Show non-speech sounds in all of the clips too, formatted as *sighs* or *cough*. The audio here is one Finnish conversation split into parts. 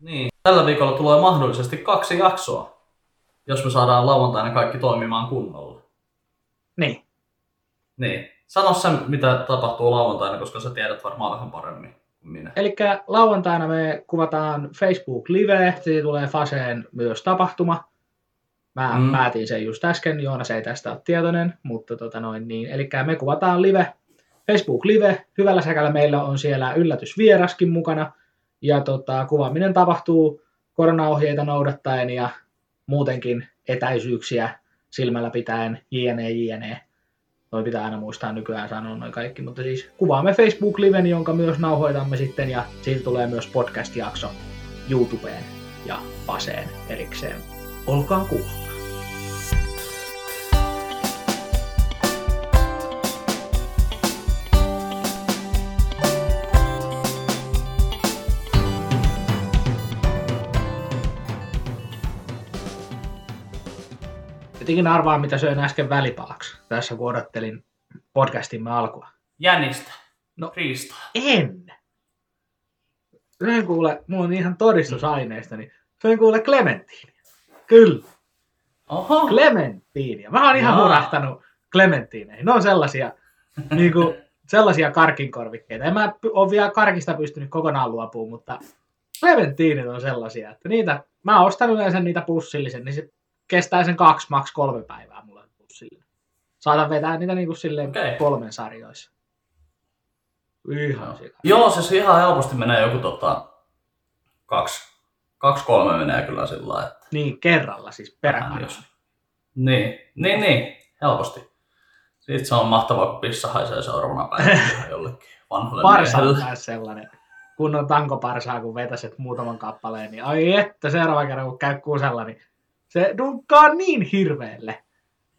Niin. Tällä viikolla tulee mahdollisesti kaksi jaksoa, jos me saadaan lauantaina kaikki toimimaan kunnolla. Niin. Niin. Sano sen, mitä tapahtuu lauantaina, koska sä tiedät varmaan vähän paremmin kuin minä. Eli lauantaina me kuvataan Facebook Live, siitä tulee Faseen myös tapahtuma. Mä Mm. päätin sen just äsken, Joonas ei tästä ole tietoinen, mutta tota noin niin. Eli me kuvataan live, Facebook Live, hyvällä säkällä meillä on siellä yllätysvieraskin mukana. Ja tota, kuvaaminen tapahtuu koronaohjeita noudattaen ja muutenkin etäisyyksiä silmällä pitäen, jne, jne. Noi pitää aina muistaa nykyään sanoa noin kaikki, mutta siis kuvaamme Facebook Liven, jonka myös nauhoitamme sitten ja siitä tulee myös podcast-jakso YouTubeen ja Paseen erikseen. Olkaa kuulla. Jotenkin arvaa, mitä söin äsken välipalaksi, tässä kun odottelin podcastimme alkua. Jänistä. No. Riistaa. En! Söin kuule, mulla on ihan todistusaineista, niin söin kuule Clementine. Kyllä, Oho. Clementine. Mä oon ihan Jaa. hurahtanut Clementineihin. Ne on sellaisia, *laughs* niinku, sellaisia karkinkorvikkeita. En mä ole vielä karkista pystynyt kokonaan luopumaan, mutta Clementinit on sellaisia, että niitä, mä oon ostanut yleensä niitä pussillisen, niin se kestää sen kaksi, maks kolme päivää mulla pussillinen. Saatan vetää niitä niinku silleen Okei. kolmen sarjoissa. Ihan Joo. sika. Joo, siis ihan helposti menee joku tota, kaksi, kaksi kolme menee kyllä sillä lailla, että Niin, kerralla siis peräkkäin. jos. Niin, niin, niin, helposti. Sitten se on mahtavaa, kun pissa haisee seuraavana päivänä *laughs* jollekin vanhalle Parsa on myös sellainen. Kunnon tankoparsaa, kun vetäset muutaman kappaleen, niin ai että seuraava kerran kun käy kusella, niin se dunkkaa niin hirveelle.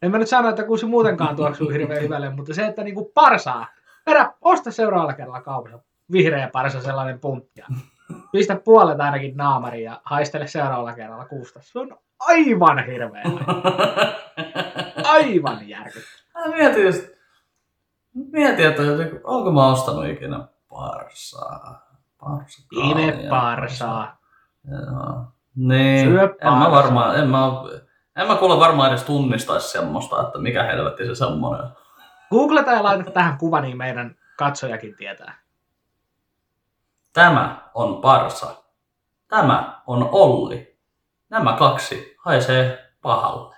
En mä nyt sano, että kuusi muutenkaan tuoksuu hirveän hyvälle, mutta se, että niinku parsaa, perä, osta seuraavalla kerralla kaupassa vihreä parsa sellainen puntti ja pistä puolet ainakin naamariin ja haistele seuraavalla kerralla kuusta. Se on aivan hirveä. Aivan järkyttävä. Mietin just, mietin, että onko mä ostanut ikinä parsaa. Parsa. Ime parsaa. Joo. Niin, en mä varmaan, en mä, en mä kuule varmaan edes tunnistaisi semmoista, että mikä helvetti se semmonen on. Googleta ja laita tähän kuva, niin meidän katsojakin tietää. Tämä on parsa. Tämä on Olli. Nämä kaksi haisee pahalle.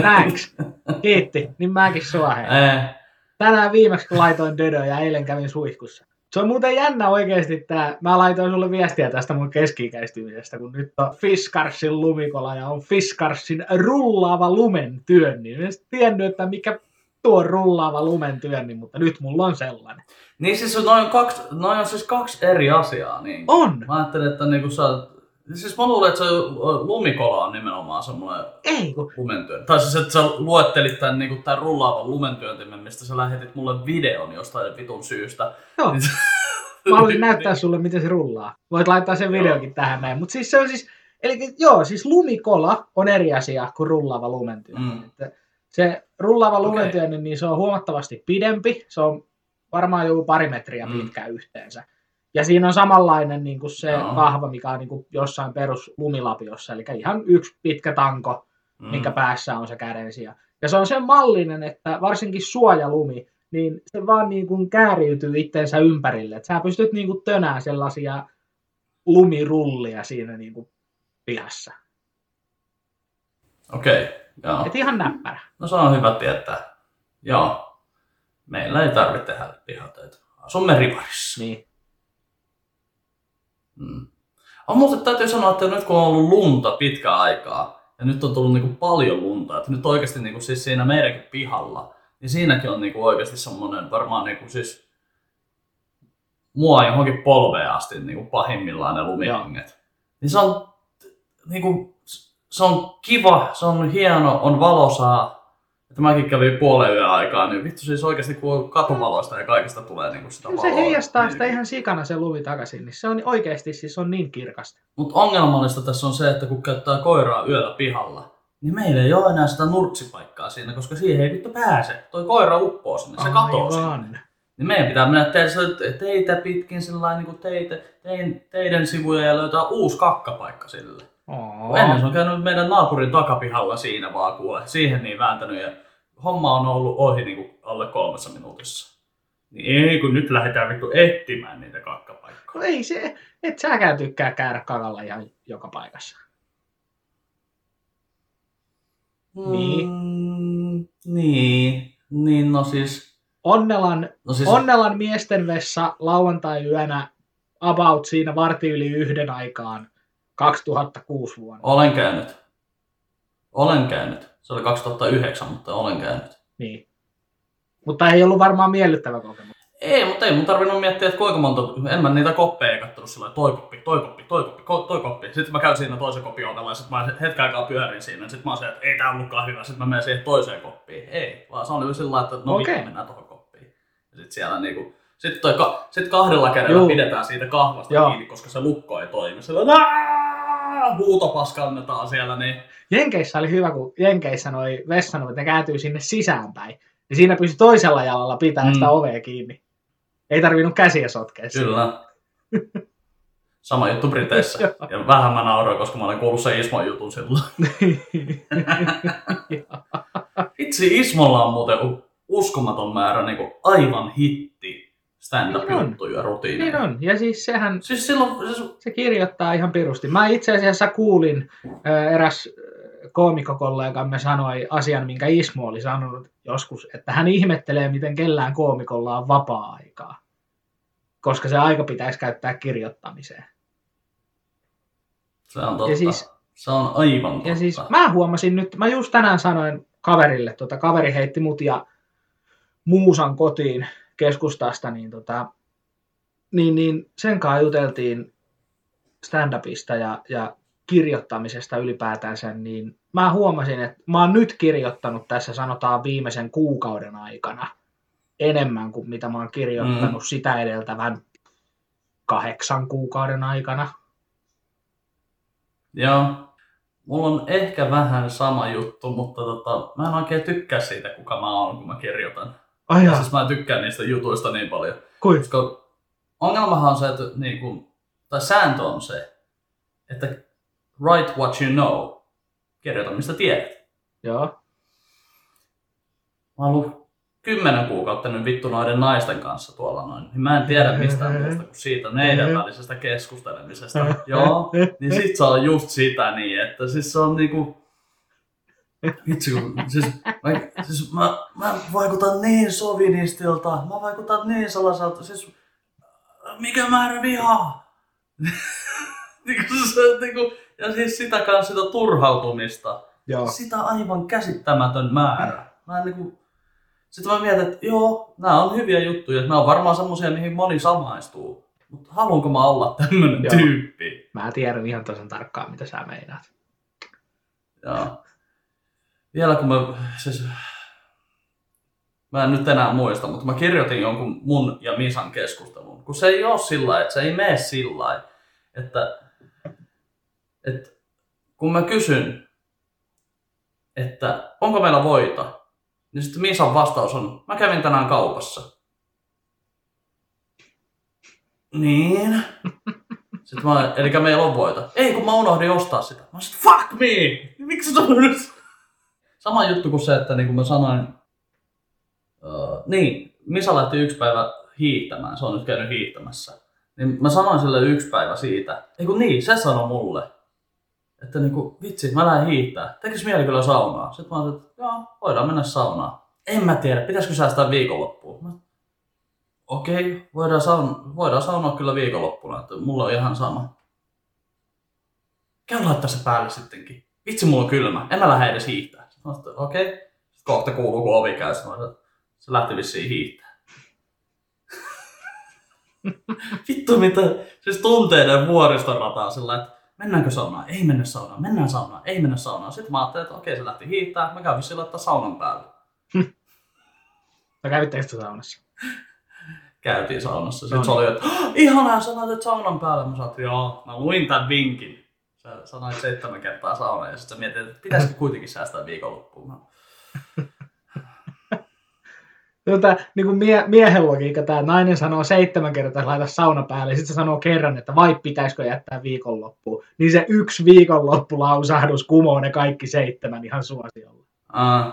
Thanks. Kiitti. Niin mäkin sua hei. Eh, Tänään viimeksi kun laitoin Dödö ja eilen kävin suihkussa. Se on muuten jännä oikeasti tää. Mä laitoin sulle viestiä tästä mun keski-ikäistymisestä, kun nyt on Fiskarsin lumikola ja on Fiskarsin rullaava lumen työnni. En edes tiennyt, että mikä tuo rullaava lumen työnni, mutta nyt mulla on sellainen. niin siis noin kaksi, noin on siis kaksi eri asiaa. Niin. On! Mä ajattelin, että niinku sä... Siis mä luulen, että se lumikola on nimenomaan semmoinen Ei kun lumentyönti. Tai siis, että sä luettelit tämän, niinku, tämän rullaavan lumentyöntimen, mistä sä lähetit mulle videon jostain vitun syystä. Joo. Niin- Mä haluaisin näyttää sulle, miten se rullaa. Voit laittaa sen videokin tähän näin. Mutta siis se on siis, eli joo, siis lumikola on eri asia kuin rullaava lumentyö. Mm. Että Se rullaava Okei. lumentyö, niin se on huomattavasti pidempi. Se on varmaan joku pari metriä Mm. pitkä yhteensä. Ja siinä on samanlainen niin kuin se Joo. kahva, mikä on niin kuin jossain perus lumilapiossa. Eli ihan yksi pitkä tanko, Mm. minkä päässä on se kädensija. Ja se on sen mallinen, että varsinkin suojalumi, niin se vaan niin kuin kääriytyy itteensä ympärille. Että sä pystyt niin kuin tönää sellaisia lumirullia siinä niin kuin pihassa. Okei, okay, joo. Et ihan näppärä. No se on hyvä tietää. Joo. Meillä ei tarvitse tehdä pihatöitä. Asumme rivarissa. Niin. Mm. On täytyy sanoa, että nyt kun on ollut lunta pitkä aikaa, ja nyt on tullut niinku paljon lunta, että nyt oikeasti niinku siis siinä meidänkin pihalla, niin siinäkin on niinku oikeasti semmoinen varmaan niinku siis mua johonkin polveen asti niinku pahimmillaan ne lumihenget. Niin se on, niinku, se on kiva, se on hieno, on valosaa. Että mäkin kävin puolen yön aikaa, niin vittu siis oikeasti kun katuvaloista ja kaikesta tulee niinku sitä Kyllä valoa. se heijastaa niin- sitä ihan sikana se lumi takaisin, niin se on oikeasti siis on niin kirkasta. Mutta ongelmallista tässä on se, että kun käyttää koiraa yöllä pihalla, niin meillä ei ole enää sitä nurtsipaikkaa siinä, koska siihen ei vittu pääse. Toi koira uppoo sinne, se katoo sinne. Niin meidän pitää mennä teille teitä pitkin sillä niin kuin teitä, tein, teidän sivuja ja löytää uusi kakkapaikka sille. Oo. Ennen se on käynyt meidän naapurin takapihalla siinä vaan kuule. Siihen niin vääntänyt ja homma on ollut ohi niin kuin alle kolmessa minuutissa. Niin ei, kun nyt lähdetään vittu etsimään niitä kakkapaikkoja. No ei se, et säkään tykkää käydä kakalla ihan joka paikassa. Niin. Mm, niin. Niin, no siis... Onnelan, No siis Onnelan miesten vessa lauantai-yönä about siinä varti yli yhden aikaan 2006 vuonna. olen käynyt. Olen käynyt. Se oli 2009, mutta olen käynyt. Niin. Mutta ei ollut varmaan miellyttävä kokemus. Ei, mutta ei mun tarvinnut miettiä, että kuinka monta, en mä niitä koppeja kattonut sillä toi koppi, toi koppi, toi koppi, ko- toi koppi. Sitten mä käyn siinä toisen kopin ovella ja sitten mä hetken aikaa pyörin siinä. Sitten mä oon se, että ei tää ollutkaan hyvä. Sitten mä menen siihen toiseen koppiin. Ei, vaan se on sillä että no Okei. vittu mennään tohon koppiin. Ja sitten siellä niinku, sitten toi, ka- sit kahdella kädellä Juu. pidetään siitä kahvasta Joo. kiinni, koska se lukko ei toimi. Sillä "Aa!" huutopaska annetaan siellä, niin Jenkeissä oli hyvä, kun Jenkeissä noi vessanovet, ne kääntyy sinne sisäänpäin. Ja siinä pysyi toisella jalalla pitää Mm. sitä ovea kiinni. Ei tarvinnut käsiä sotkea kyllä. *laughs* Sama juttu Briteissä. Ja vähän mä nauroin, koska mä olen kuullut sen Ismon jutun silloin. *laughs* Itse Ismolla on muuten uskomaton määrä niin aivan hitti stand-up-juttuja, rutiineja. niin on. Ja siis sehän, Siis silloin, siis, se kirjoittaa ihan pirusti. Mä itse asiassa kuulin, ää, eräs ää, koomikkokollegamme sanoi asian, minkä Ismo oli sanonut joskus, että hän ihmettelee, miten kellään koomikolla on vapaa-aikaa. Koska se aika pitäisi käyttää kirjoittamiseen. se on totta. Ja siis- se on aivan totta. Ja siis mä huomasin nyt, mä just tänään sanoin kaverille, tota, kaveri heitti mut ja Muusan kotiin keskustasta, niin, tota, niin, niin sen kanssa juteltiin stand-upista ja, ja kirjoittamisesta ylipäätänsä, niin mä huomasin, että mä oon nyt kirjoittanut tässä sanotaan viimeisen kuukauden aikana enemmän kuin mitä mä oon kirjoittanut mm. sitä edeltävän kahdeksan kuukauden aikana. Joo. Mulla on ehkä vähän sama juttu, mutta tota, mä en oikein tykkää siitä, kuka mä oon, kun mä kirjoitan. Ai Ja siis mä tykkään niistä jutuista niin paljon. kui? Koska ongelmahan on se, että niinku, tai sääntö on se, että write what you know. Kirjoita mistä tiedät. Joo. Mä oon ollut kymmenen kuukautta nyt vittu noiden naisten kanssa tuolla noin. Niin mä en tiedä mistään muusta kuin siitä meidän välisestä keskustelemisesta. Joo, *laughs* niin sit se on just sitä niin, että siis se on niinku... Vitsi, kun, siis, mä, siis mä, mä vaikutan niin sovinistilta, mä vaikutan niin sellaiselta, siis mikä määrä vihaa. *laughs* se, niinku, ja siis sitä kanssa sitä turhautumista. Joo. Sitä aivan käsittämätön määrä. Mä en niinku... Sitten mä mietin, että joo, nämä on hyviä juttuja. Nämä on varmaan semmosia, mihin moni samaistuu. Mutta haluanko mä olla tämmönen Joo. tyyppi? Mä tiedän ihan tasan tarkkaan, mitä sä meinaat. Joo. Vielä kun mä, siis, mä en nyt enää muista, mutta mä kirjoitin jonkun mun ja Misan keskustelun. Kun se ei ole sillä että se ei mene sillä että, että kun mä kysyn, että onko meillä voita, niin sitten Misan vastaus on, mä kävin tänään kaupassa. Niin. *laughs* Sitten mä, eli meillä on voita. Ei, kun mä unohdin ostaa sitä. Mä sanoin, fuck me! Miksi nyt? Sama juttu kuin se, että niin kuin mä sanoin, uh, niin, Misa lähti yksi päivä hiihtämään, se on nyt käynyt hiihtämässä. Niin mä sanoin sille yksi päivä siitä, ei kun niin, se sanoi mulle, että niin kuin, vitsi, mä lähden hiihtää. Tekis mieli kyllä saunaa. Sitten mä sanoin, että joo, voidaan mennä saunaan. En mä tiedä, pitäisikö säästää viikonloppuun. Okei, voidaan, saun, voidaan saunoa kyllä viikonloppuna, että mulla on ihan sama. Käy laittaa se päälle sittenkin. Vitsi, mulla on kylmä. En mä lähde edes hiihtää. Sitten mä sanoin, okei. Sitten kohta kuuluu, kun ovi käy. Sitten mä se lähti vissiin hiihtää. *laughs* Vittu mitä, siis tunteiden vuoristorataa sillä, että mennäänkö saunaan? Ei mennä saunaan, mennään saunaan, ei mennä saunaan. Sitten mä ajattelin, että okei, se lähti hiihtää, mä käyn vissiin laittaa saunan päälle. *laughs* No kävittekö te saunassa? Käytiin saunassa. Sitten No se oli, että "Oh, ihanaa, sä laitat saunan päälle. Mä sanoin, joo, mä luin tämän vinkin. Sä sanoit seitsemän kertaa sauna ja sitten mietit, että pitäisikö kuitenkin säästää viikonloppuun. Mä- Tota, niin kuin mie- miehen logiikka, tämä nainen sanoo seitsemän kertaa, laita sauna päälle, ja sitten se sanoo kerran, että vai pitäisikö jättää viikonloppuun. Niin se yksi viikonloppulausahdus kumoo ne kaikki seitsemän ihan suosiolla. Uh,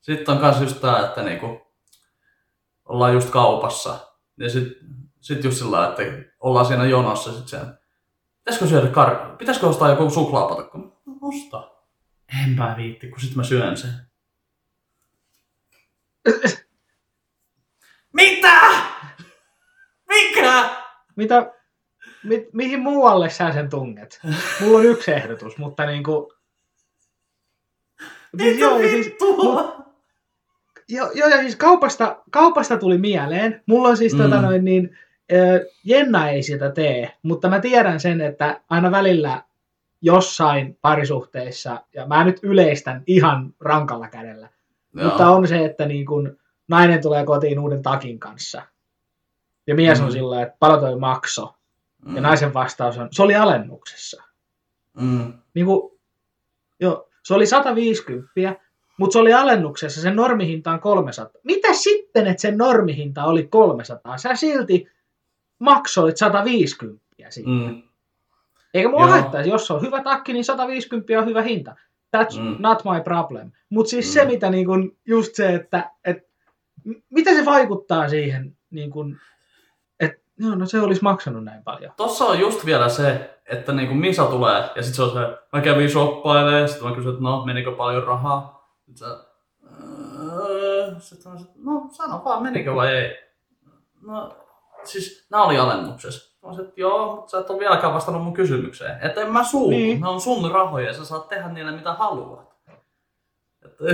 sitten on myös just tää, että niinku, ollaan just kaupassa. Ja sit, sit just sillä että ollaan siinä jonossa sit sen. Pitäisikö syödä kar... Pitäisikö ostaa joku suklaapatakko? No, osta. Enpä viitti, kun sit mä syön sen. Mitä? Mikä? Mitä, mi, mihin muualle sä sen tunget? Mulla on yksi ehdotus, mutta niin kuin... Siis, Mitä joo, ja siis, vittua? joo, joo, ja siis kaupasta, kaupasta tuli mieleen. Mulla on siis Mm. tota noin niin, Jenna ei sitä tee, mutta mä tiedän sen, että aina välillä jossain parisuhteissa, ja mä nyt yleistän ihan rankalla kädellä, Joo. mutta on se, että niin kun nainen tulee kotiin uuden takin kanssa. Ja mies Mm. on sillä, että paljon toi makso. Ja naisen vastaus on, se oli alennuksessa. Mm. Niin kuin, joo, se oli 150, mutta se oli alennuksessa, sen normihinta on 300. Mitä sitten, että sen normihinta oli 300? Sä silti maksoit 150 siitä. Mm. Eikä mua Joo. haittaisi, jos on hyvä takki, niin 150 on hyvä hinta. That's Mm. not my problem. Mutta siis mm. se, mitä niin kun, just se, että et, mitä se vaikuttaa siihen, niin kun, että no, no se olisi maksanut näin paljon. Tossa on just vielä se, että niinku Misa tulee ja sit se on se, mä kävin shoppailemaan ja sit mä kysyn, että no menikö paljon rahaa. Sit sä, öö, sit mä no sano vaan menikö vai ei. No siis nää oli alennuksessa. Mä sanoin, että joo, mutta sä et ole vieläkään vastannut mun kysymykseen. Että en mä suutu, niin. Niin. ne on sun rahoja ja sä saat tehdä niillä mitä haluat. Että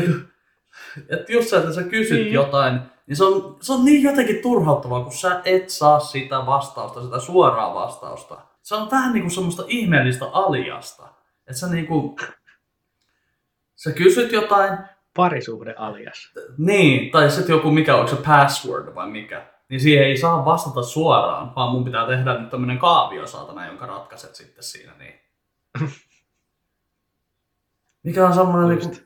*laughs* et just se, että sä kysyt niin. Niin. jotain, niin se on, se on niin jotenkin turhauttavaa, kun sä et saa sitä vastausta, sitä suoraa vastausta. Se on vähän niinku semmoista ihmeellistä aliasta. Että sä niinku, sä kysyt jotain, Parisuhde alias. niin, tai sitten joku, mikä onko se password vai mikä, niin siihen ei saa vastata suoraan, vaan mun pitää tehdä nyt tämmönen kaavio saatana, jonka ratkaiset sitten siinä. Niin. *laughs* Mikä on semmoinen niinku...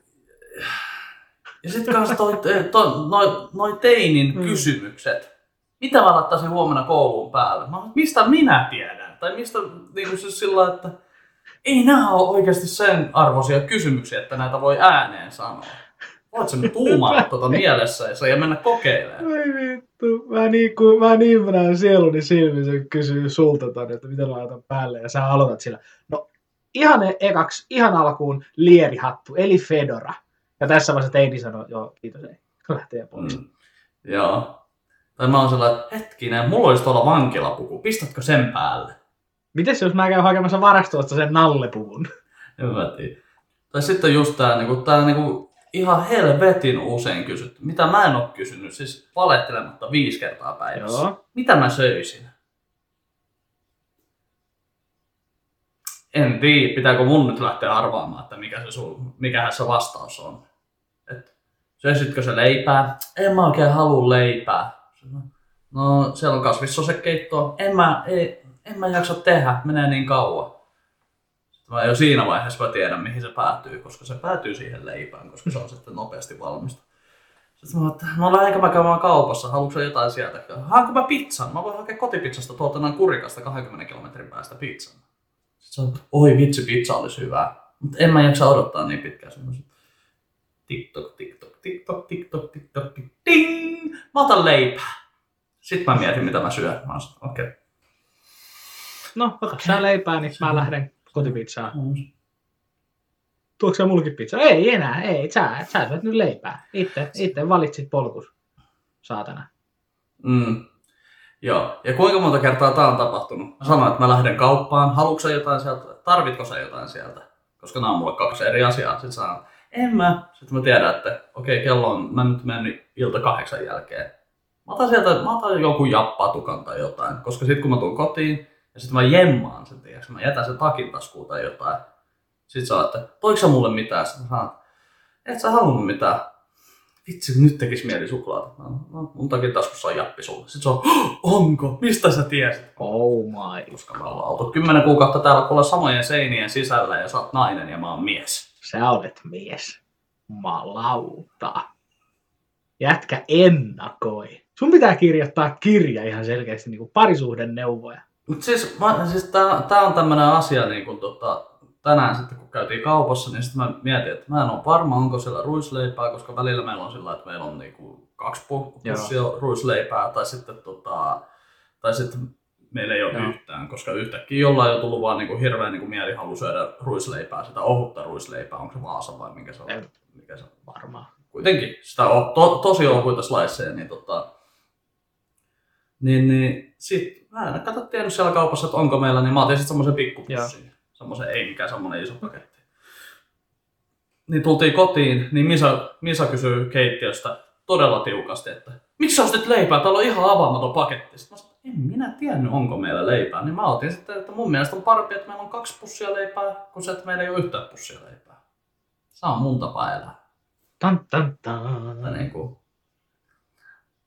Ja sitten kanssa toi, toi, noi, noi teinin Mm. kysymykset. Mitä mä laittaisin huomenna kouluun päälle? Mä, mistä minä tiedän? Tai mistä niinku siis sillä että ei nämä ole oikeasti sen arvoisia kysymyksiä, että näitä voi ääneen sanoa. Voit sä nyt tuumailla tuota mielessä ja mennä kokeilemaan. Oi vittu, mä niin, kuin, mä niin näen sieluni silmissä, kun kysyy sulta ton, että mitä laitan päälle, ja sä aloitat sillä. No, ihan e- ekaksi, ihan alkuun lierihattu, eli Fedora. Ja tässä vaiheessa teini sanoi, joo, kiitos, ei. Lähtee pois. Mm. Joo. Tai mä oon sellainen, että hetkinen, mulla olisi tuolla vankilapuku, pistätkö sen päälle? Mites jos mä käyn hakemassa varastosta sen nallepuvun? En mä tiedä. Tai sitten just tää, niinku, tää niinku, ihan helvetin usein kysytty. Mitä mä en oo kysynyt, siis valehtelematta viisi kertaa päivässä. Joo. Mitä mä söisin? En tiedä, pitääkö mun nyt lähteä arvaamaan, että mikä se sun, mikähän se vastaus on. Et, söisitkö se leipää? En mä oikein halua leipää. No, siellä on kasvissosekeittoa. En mä, ei, en mä jaksa tehdä, menee niin kauan. Mä jo siinä vaiheessa mä tiedän, mihin se päätyy, koska se päätyy siihen leipään, koska se on sitten nopeasti valmista. Sitten mä että no lähdenkö mä käymään kaupassa, haluatko sä jotain sieltä? Haanko mä pizzan? Mä voin hakea kotipizzasta tuolta noin kurikasta 20 kilometrin päästä pizzan. Sitten on, oi vitsi, pizza olisi hyvää. Mutta en mä jaksa odottaa niin pitkään. Sanoin, TikTok, TikTok, TikTok, TikTok, TikTok, tik- ding! Mä otan leipää. Sitten mä mietin, mitä mä syön. Mä okei. Okay. No, ota sä leipää, niin mä lähden kotipizzaan. Mm. Tuokse sä mullekin pizza? Ei enää, ei. Sä, sä syöt nyt leipää. Itse, itse valitsit polkus. Saatana. Mm. Joo, ja kuinka monta kertaa tämä on tapahtunut? Mä sanoin, että mä lähden kauppaan, haluatko jotain sieltä, tarvitko sä jotain sieltä? Koska nämä on mulle kaksi eri asiaa. Sitten sanon, en mä. Sitten mä tiedän, että okei, kello on, mä nyt mennyt ilta kahdeksan jälkeen. Mä otan sieltä, mä otan joku jappatukan tai jotain, koska sitten kun mä tuun kotiin, ja sitten mä jemmaan sen, tiiäks, mä jätän sen takin taskuun tai jotain. Sitten sä että toiko sä mulle mitään? Sitten mä sanon, et sä halunnut mitään. Vitsi, nyt tekis mieli suklaata. No, no, mun takin taskussa on jappi sulle. Sitten se on, onko? Mistä sä tiesit? Oh my. Koska me ollaan oltu kymmenen kuukautta täällä kuulla samojen seinien sisällä ja sä oot nainen ja mä oon mies. Sä olet mies. Malauta. Jätkä ennakoi. Sun pitää kirjoittaa kirja ihan selkeästi niin parisuhden neuvoja. Mut siis, mä, siis tää, tää on tämmönen asia, niin kun tota, tänään sitten kun käytiin kaupassa, niin sitten mä mietin, että mä en ole varma, onko siellä ruisleipää, koska välillä meillä on sillä, että meillä on niinku kaksi pu- pussia ruisleipää, tai sitten, tota, tai sitten meillä ei ole Joo. yhtään, koska yhtäkkiä jollain on tullut vaan niinku hirveän niinku mielihalu syödä ruisleipää, sitä ohutta ruisleipää, onko se Vaasa vai mikä se on? Ei. Mikä se on? Varmaan. kuitenkin sitä on to, tosi ohuita sliceja, niin tota, niin, niin sit mä en kato tiennyt siellä kaupassa, että onko meillä, niin mä otin sit semmoisen pikkupussin. Semmoisen, ei mikään semmoinen iso paketti. Niin tultiin kotiin, niin Misa, Misa kysyy keittiöstä todella tiukasti, että miksi sä ostit leipää? Täällä on ihan avaamaton paketti. Sitten mä sanoin, en minä tiennyt, onko meillä leipää. Niin mä otin sitten, että mun mielestä on parempi, että meillä on kaksi pussia leipää, kuin se, että meillä ei ole yhtään pussia leipää. Se on mun tapa elää. Tan, tan, tan. Tai niinku...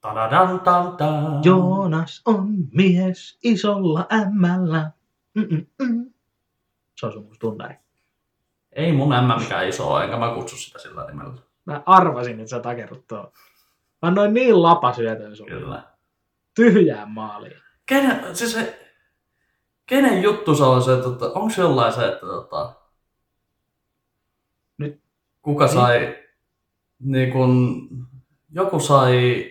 Tadadan, tan, tan. Joonas on mies isolla ämmällä. Mm-mm-mm. Se on sun musta tunnari. Ei mun ämmä mikään iso ole, enkä mä kutsu sitä sillä nimellä. Mä arvasin, että sä takerrut tuo. Mä annoin niin lapasyötön sulle. Kyllä. Tyhjään maaliin. Kenen, siis se, kenen juttu se on se, että tota, onko se jollain se, että tota, Nyt- kuka Niin. sai, niin kun, joku sai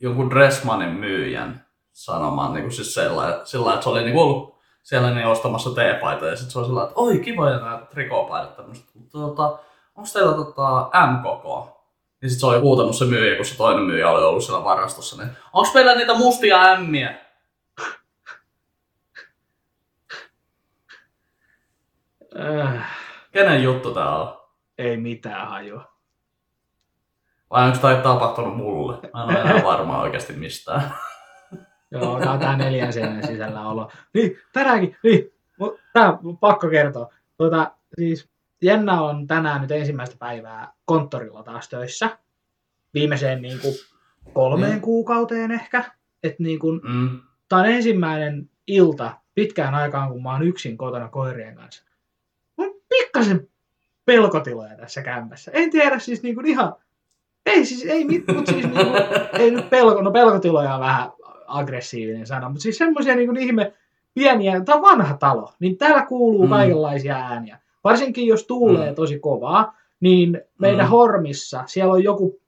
jonkun Dressmanin myyjän sanomaan niin siis sillä, sillä että se oli niin ollut siellä niin ostamassa teepaita ja sitten se oli sillä että oi kivoja nämä trikopaidat tämmöistä, mutta tota, onko teillä tota M-koko? Niin sitten se oli huutanut se myyjä, kun se toinen myyjä oli ollut siellä varastossa, niin onko meillä niitä mustia ämmiä? Äh, Kenen juttu tää on? ei mitään hajua. Vai onko tämä tapahtunut mulle? Mä en ole enää varma oikeasti mistään. Joo, alkaa tää neljän seinän sisällä olo. Niin, tänäänkin, niin, tää on pakko kertoa. Tuota, siis Jenna on tänään nyt ensimmäistä päivää konttorilla taas töissä. Viimeiseen niin kuin kolmeen Niin. kuukauteen ehkä. Et niin kuin, Mm. tää on ensimmäinen ilta pitkään aikaan, kun mä oon yksin kotona koirien kanssa. On pikkasen pelkotiloja tässä kämpässä. En tiedä siis niin kuin ihan, ei siis, ei mutta siis niin kuin, *laughs* ei nyt pelko, no pelkotiloja on vähän aggressiivinen sana, mutta siis semmoisia niin kuin ihme pieniä, tämä on vanha talo, niin täällä kuuluu Mm. kaikenlaisia ääniä. Varsinkin jos tuulee Mm. tosi kovaa, niin meidän Mm. hormissa siellä on joku,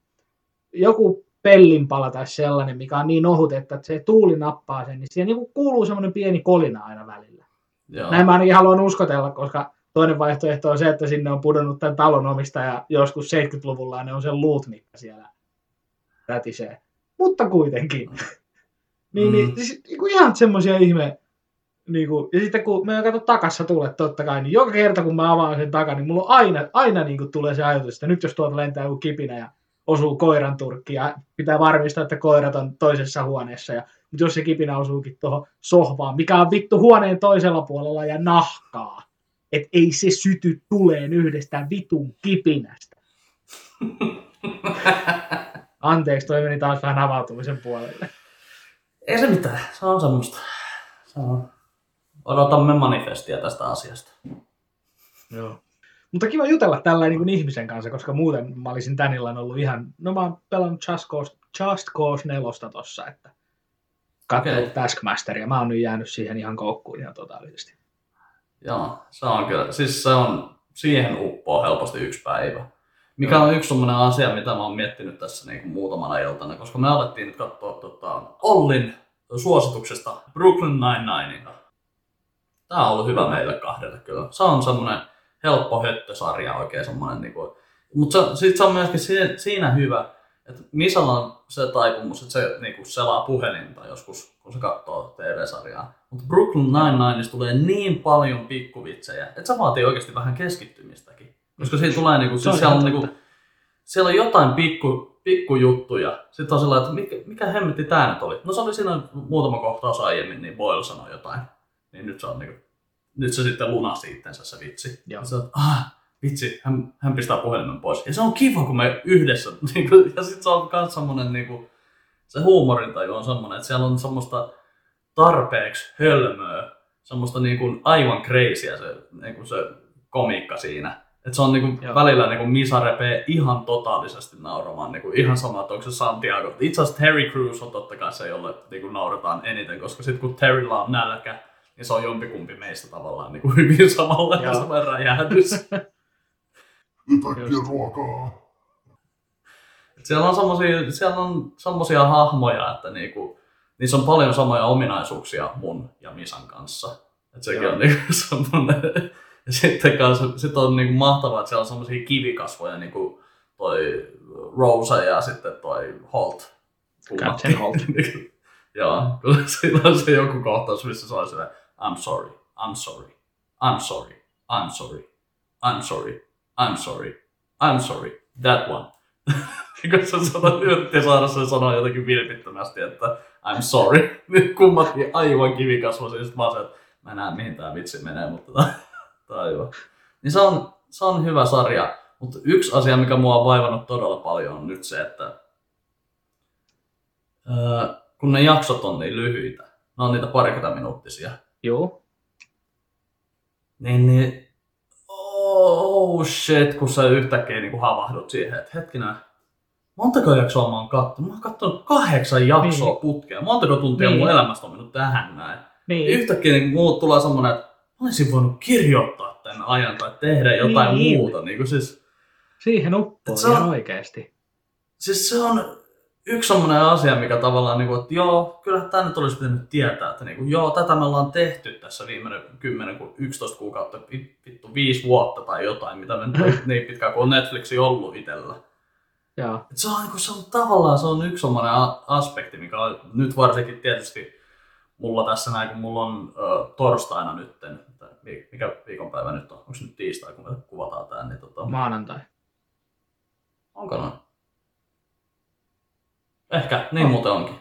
joku pellinpala tai sellainen, mikä on niin ohut, että se tuuli nappaa sen, niin siellä niin kuuluu semmoinen pieni kolina aina välillä. Joo. Näin mä ainakin haluan uskotella, koska toinen vaihtoehto on se, että sinne on pudonnut tämän talon omistaja joskus 70-luvulla ja ne on sen luut, mitkä siellä rätisee. Mutta kuitenkin. *laughs* niin, niin, Mm. siis, niin kuin ihan semmoisia ihme... Niin kuin, ja sitten kun me kato takassa tulet totta kai, niin joka kerta kun mä avaan sen takan, niin mulla on aina, aina niin kuin tulee se ajatus, että nyt jos tuolta lentää joku kipinä ja osuu koiran turkki ja pitää varmistaa, että koirat on toisessa huoneessa. Ja, mutta jos se kipinä osuukin tuohon sohvaan, mikä on vittu huoneen toisella puolella ja nahkaa, että ei se syty tuleen yhdestä vitun kipinästä. *laughs* Anteeksi, toi meni taas vähän avautumisen puolelle. Ei se mitään, se on semmoista. Se on. Odotamme manifestia tästä asiasta. Joo. Mutta kiva jutella tällä niin kuin ihmisen kanssa, koska muuten mä olisin tän illan ollut ihan, no mä oon pelannut Just Cause, Just Cause 4 tossa, että katsellut Okei. okay. Taskmasteria. Mä oon nyt jäänyt siihen ihan koukkuun ihan totaalisesti. Joo, se on kyllä. Siis se on, siihen uppoo helposti yksi päivä. Mikä on yksi sellainen asia, mitä mä oon miettinyt tässä niin kuin muutamana iltana, koska me alettiin nyt katsoa tota, Ollin suosituksesta Brooklyn Nine-Ninea. Tää on ollut hyvä meille kahdelle kyllä. Se on semmonen helppo höttösarja oikein semmonen niinku. Mutta se, sit se on myöskin si- siinä hyvä, että Misalla on se taipumus, että se niinku selaa puhelinta joskus, kun se katsoo TV-sarjaa. Mutta Brooklyn Nine-Nineissa tulee niin paljon pikkuvitsejä, että se vaatii oikeasti vähän keskittymistäkin. Koska siinä tulee niinku, Se on siis siellä, on niinku, siellä on jotain pikku, pikkujuttuja. Sitten on sellainen, että mikä, mikä hemmetti tää nyt oli. No se oli siinä muutama kohtaus aiemmin, niin Boyle sanoi jotain. Niin nyt se on niinku, nyt se sitten lunasti itsensä se vitsi. Joo. Ja se on, ah, vitsi, hän, hän pistää puhelimen pois. Ja se on kiva, kun me yhdessä, *laughs* niinku, ja sitten se on myös semmonen, niinku, se huumorintaju on semmonen, että siellä on semmoista tarpeeksi hölmöä, semmoista niinku aivan crazyä se, niinku se komiikka siinä. Et se on niinku Joo. välillä niinku Misa repee ihan totaalisesti nauramaan, niinku ihan sama, että onko se Santiago. Itse asiassa Terry Crews on totta kai se, jolle niinku naurataan eniten, koska sitten kun Terryllä on nälkä, niin se on jompikumpi meistä tavallaan niinku *laughs* hyvin samalla ja sama räjähdys. *laughs* Yhtäkkiä ruokaa. Et siellä on semmosia, siellä on semmosia hahmoja, että niinku, niissä on paljon samoja ominaisuuksia mun ja Misan kanssa. Et sekin Joo. on niinku *laughs* semmonen. Ja sitten kanssa, sit on niinku mahtavaa, että siellä on semmosia kivikasvoja, niinku toi Rose ja sitten toi Holt. Captain Holt. *laughs* Joo, kun siinä on se joku kohtaus, missä se on silleen, I'm sorry, I'm sorry, I'm sorry, I'm sorry, I'm sorry, I'm sorry, I'm sorry, that one. *laughs* kun se sanoo, yritti saada sen sanoa jotenkin vilpittömästi, että I'm sorry. Nyt *laughs* kummatkin aivan kivikasvoisia, sit mä oon se, että mä näen mihin tää vitsi menee, mutta tää, tää on hyvä. Niin se on, se on hyvä sarja, mutta yksi asia, mikä mua on vaivannut todella paljon on nyt se, että öö, kun ne jaksot on niin lyhyitä, ne on niitä parikymmentä minuuttisia, Joo. niin, niin oh shit, kun sä yhtäkkiä niin havahdut siihen, että hetkinen, montako jaksoa mä oon kattonut? Mä oon kattonut kahdeksan jaksoa Niin. putkea. Montako tuntia Niin. mun elämästä on mennyt tähän näin. Niin. Yhtäkkiä niin mulle tulee semmonen, että mä olisin voinut kirjoittaa tämän ajan tai tehdä jotain Niin. muuta. Niin kuin siis, Siihen uppoo Et se on- ihan oikeesti. siis se on yksi semmoinen asia, mikä tavallaan, niin kuin, että joo, kyllä tämä nyt olisi pitänyt tietää, että niin kuin, joo, tätä me ollaan tehty tässä viimeinen 10, ku- 11 kuukautta, vi- vittu 5 vuotta tai jotain, mitä me nyt *laughs* niin pitkään kuin on Netflixi ollut itsellä. Joo. Et se, on, niin se on tavallaan se on yksi semmoinen aspekti, mikä on nyt varsinkin tietysti mulla tässä näin, kun mulla on ö, torstaina nytten, mikä viikonpäivä nyt on, onko se nyt tiistai, kun me kuvataan tää, niin tota, Maanantai. onko noin? Ehkä, niin Oh. muuten onkin.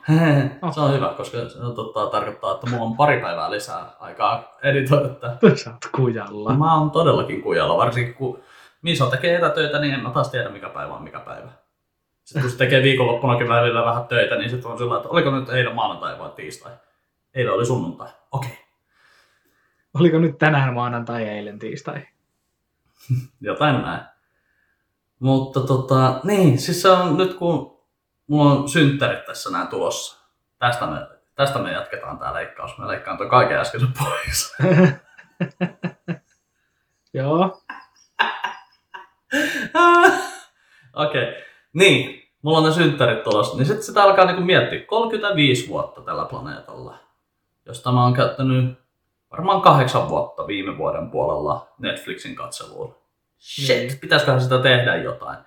Oh. *laughs* se on hyvä, koska se tota, tarkoittaa, että mulla on pari päivää lisää aikaa editoida. Sä oot kujalla. Mä oon todellakin kujalla, varsinkin kun Misa tekee etätöitä, niin en mä taas tiedä mikä päivä on mikä päivä. Sitten kun se tekee viikonloppunakin välillä vähän töitä, niin sitten on sillä että oliko nyt eilen maanantai vai tiistai? Eilen oli sunnuntai. Okei. Okay. Oliko nyt tänään maanantai ja eilen tiistai? *laughs* Jotain näin. Mutta tota, niin, siis se on nyt kun mulla on synttärit tässä näin tulossa. Tästä me, tästä me jatketaan tää leikkaus. Me leikkaan toi kaiken äskeisen pois. *laughs* Joo. *laughs* Okei. Okay. Niin, mulla on ne synttärit tulossa. Niin sitten sitä alkaa niinku miettiä. 35 vuotta tällä planeetalla. Josta mä oon käyttänyt varmaan kahdeksan vuotta viime vuoden puolella Netflixin katseluun. Shit, Niin. pitäisiköhän sitä tehdä jotain.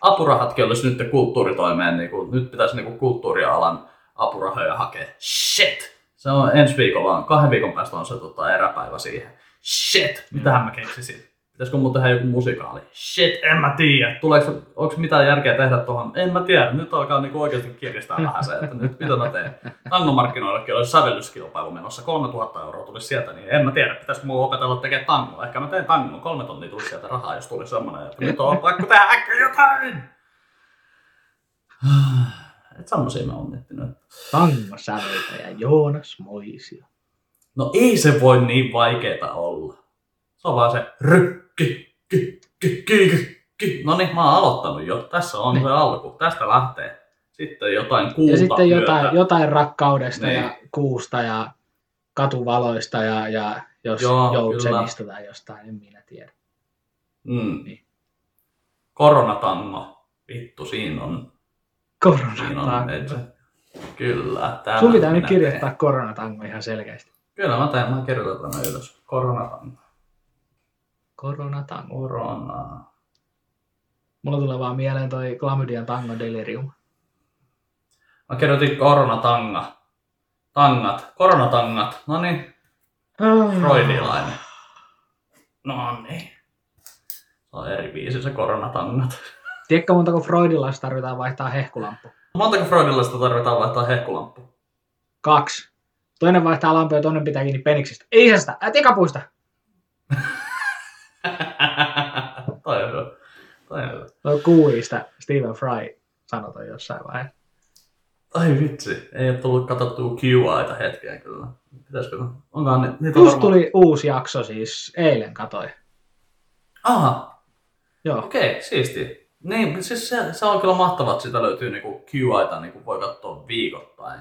Apurahatkin olisi nyt kulttuuritoimeen, niin kuin, nyt pitäisi niin kuin kulttuurialan apurahoja hakea. Shit! Se on ensi viikolla, kahden viikon päästä on se tota, eräpäivä siihen. Shit! Mitähän mä keksisin? Pitäisikö mun tehdä joku musikaali? Shit, en mä tiedä. Tuleeko, onko mitään järkeä tehdä tuohon? En mä tiedä. Nyt alkaa niinku oikeasti kiristää vähän se, että nyt mitä mä teen. Tangomarkkinoillekin olisi sävellyskilpailu menossa. 3000 euroa tulisi sieltä, niin en mä tiedä. Pitäisikö mun opetella tekemään tangoa? Ehkä mä teen tangoa. Kolme tonnia tulisi sieltä rahaa, jos tulisi semmoinen, että nyt on pakko tehdä äkkiä jotain. *sighs* Et semmosia mä oon miettinyt. Tangosäveltäjä Joonas Moisio. No ei se voi niin vaikeeta olla. Se on vaan se rykki, ki, ki, ki, ki. No niin, mä oon aloittanut jo. Tässä on Niin. se alku. Tästä lähtee. Sitten jotain kuulta Ja sitten jotain, jotain rakkaudesta Niin. ja kuusta ja katuvaloista ja, ja jos Joo, joutsenista tai jostain, en minä tiedä. Mm. Niin. Koronatango. Vittu, siinä on, siinä on Koronatango. Kyllä. täällä Sun pitää nyt kirjoittaa teen. koronatango ihan selkeästi. Kyllä mä teen, mä kirjoitan tämän ylös. Koronatango. Koronatango. Korona. Mulla tulee vaan mieleen toi Chlamydian tango delirium. Mä kirjoitin koronatanga. Tangat. Koronatangat. No niin, freudilainen. No niin. Se on eri biisi se koronatangat. Tiedätkö montako freudilaista tarvitaan vaihtaa hehkulamppu? Montako freudilaista tarvitaan vaihtaa hehkulamppu? Kaksi. Toinen vaihtaa lampua ja toinen pitää kiinni peniksistä. Ei sitä, ää, tikapuista. *laughs* *laughs* toi on hyvä. Toi on hyvä. Toi kuuista Stephen Fry sanoi toi jossain vaiheessa. Ai vitsi, ei ole tullut katsottua QAita hetkeä kyllä. Pitäisikö? Onkohan ni- niitä Just varmaan- tuli uusi jakso siis, eilen katoi. Aha, Joo. Okei, okay, siisti. Niin, siis se, se on kyllä mahtavaa, että sitä löytyy niinku QIta, niinku voi katsoa viikoittain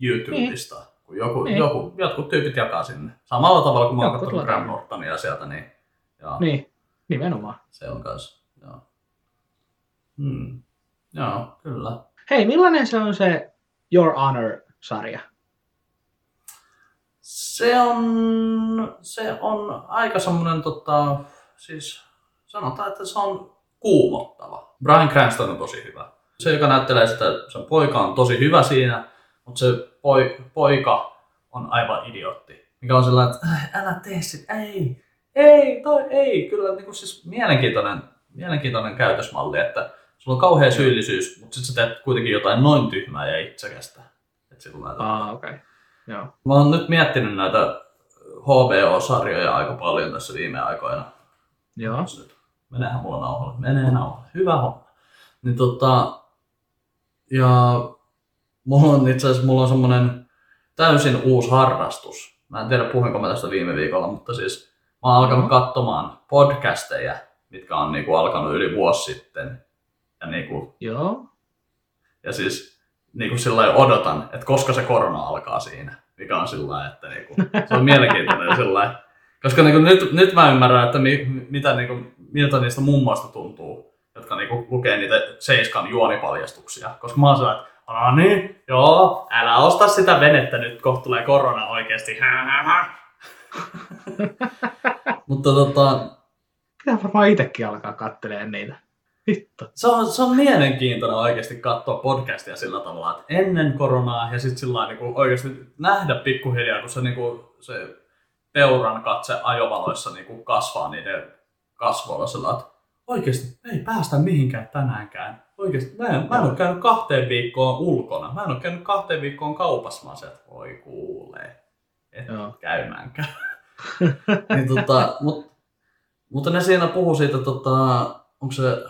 YouTubesta. Niin. Kun joku, Niin. joku, jotkut tyypit jakaa sinne. Samalla tavalla kuin mä oon katsonut. Graham Nortonia sieltä, niin, joo, Niin, nimenomaan. se on kans. Joo. Hmm. Joo, kyllä. Hei, millainen se on se Your Honor-sarja? Se on, se on aika semmonen tota, siis sanotaan, että se on kuumottava. Brian Cranston on tosi hyvä. Se, joka näyttelee sitä, sen poika on tosi hyvä siinä, mutta se poi, poika on aivan idiootti. Mikä on sellainen, että "Ai, älä tee sitä, ei, ei, toi ei. Kyllä niin kuin siis mielenkiintoinen, mielenkiintoinen käytösmalli, että sulla on kauhea syyllisyys, mutta sitten sä teet kuitenkin jotain noin tyhmää ja itsekästä. Että sillä Ah, okei. Okay. Joo. Mä oon nyt miettinyt näitä HBO-sarjoja aika paljon tässä viime aikoina. Joo. Nyt Meneehän mulla nauhalle. Menee nauhalle. Hyvä homma. Niin tota, ja mulla on itse asiassa mulla on semmonen täysin uusi harrastus. Mä en tiedä puhuinko mä tästä viime viikolla, mutta siis mä oon alkanut katsomaan podcasteja, mitkä on niinku alkanut yli vuosi sitten. Ja, niinku, Joo. ja siis niinku sillä odotan, että koska se korona alkaa siinä. Mikä on sillä että niinku, se on mielenkiintoinen sillä. Koska niinku nyt, nyt mä ymmärrän, että mi, mitä, niinku, miltä niistä mummoista tuntuu, jotka niinku lukee niitä Seiskan juonipaljastuksia. Koska mä oon sillä, että no niin, joo, älä osta sitä venettä nyt, kohta tulee korona oikeesti. *laughs* *laughs* Mutta tota, Pitää varmaan itsekin alkaa kattelemaan niitä. Vittu. se on, se on mielenkiintoinen oikeasti katsoa podcastia sillä tavalla, että ennen koronaa ja sitten sillä niin oikeasti nähdä pikkuhiljaa, kun se, niin kuin, se peuran katse ajovaloissa niin kuin kasvaa niiden kasvoilla sillä että oikeasti ei päästä mihinkään tänäänkään. Oikeasti, mä en, mä en ole käynyt kahteen viikkoon ulkona. Mä en ole käynyt kahteen viikkoon kaupassa. Mä että voi kuulee. Et Joo. käymäänkään. *laughs* niin, tota, mut, mutta ne siinä puhuu siitä, tota, onko se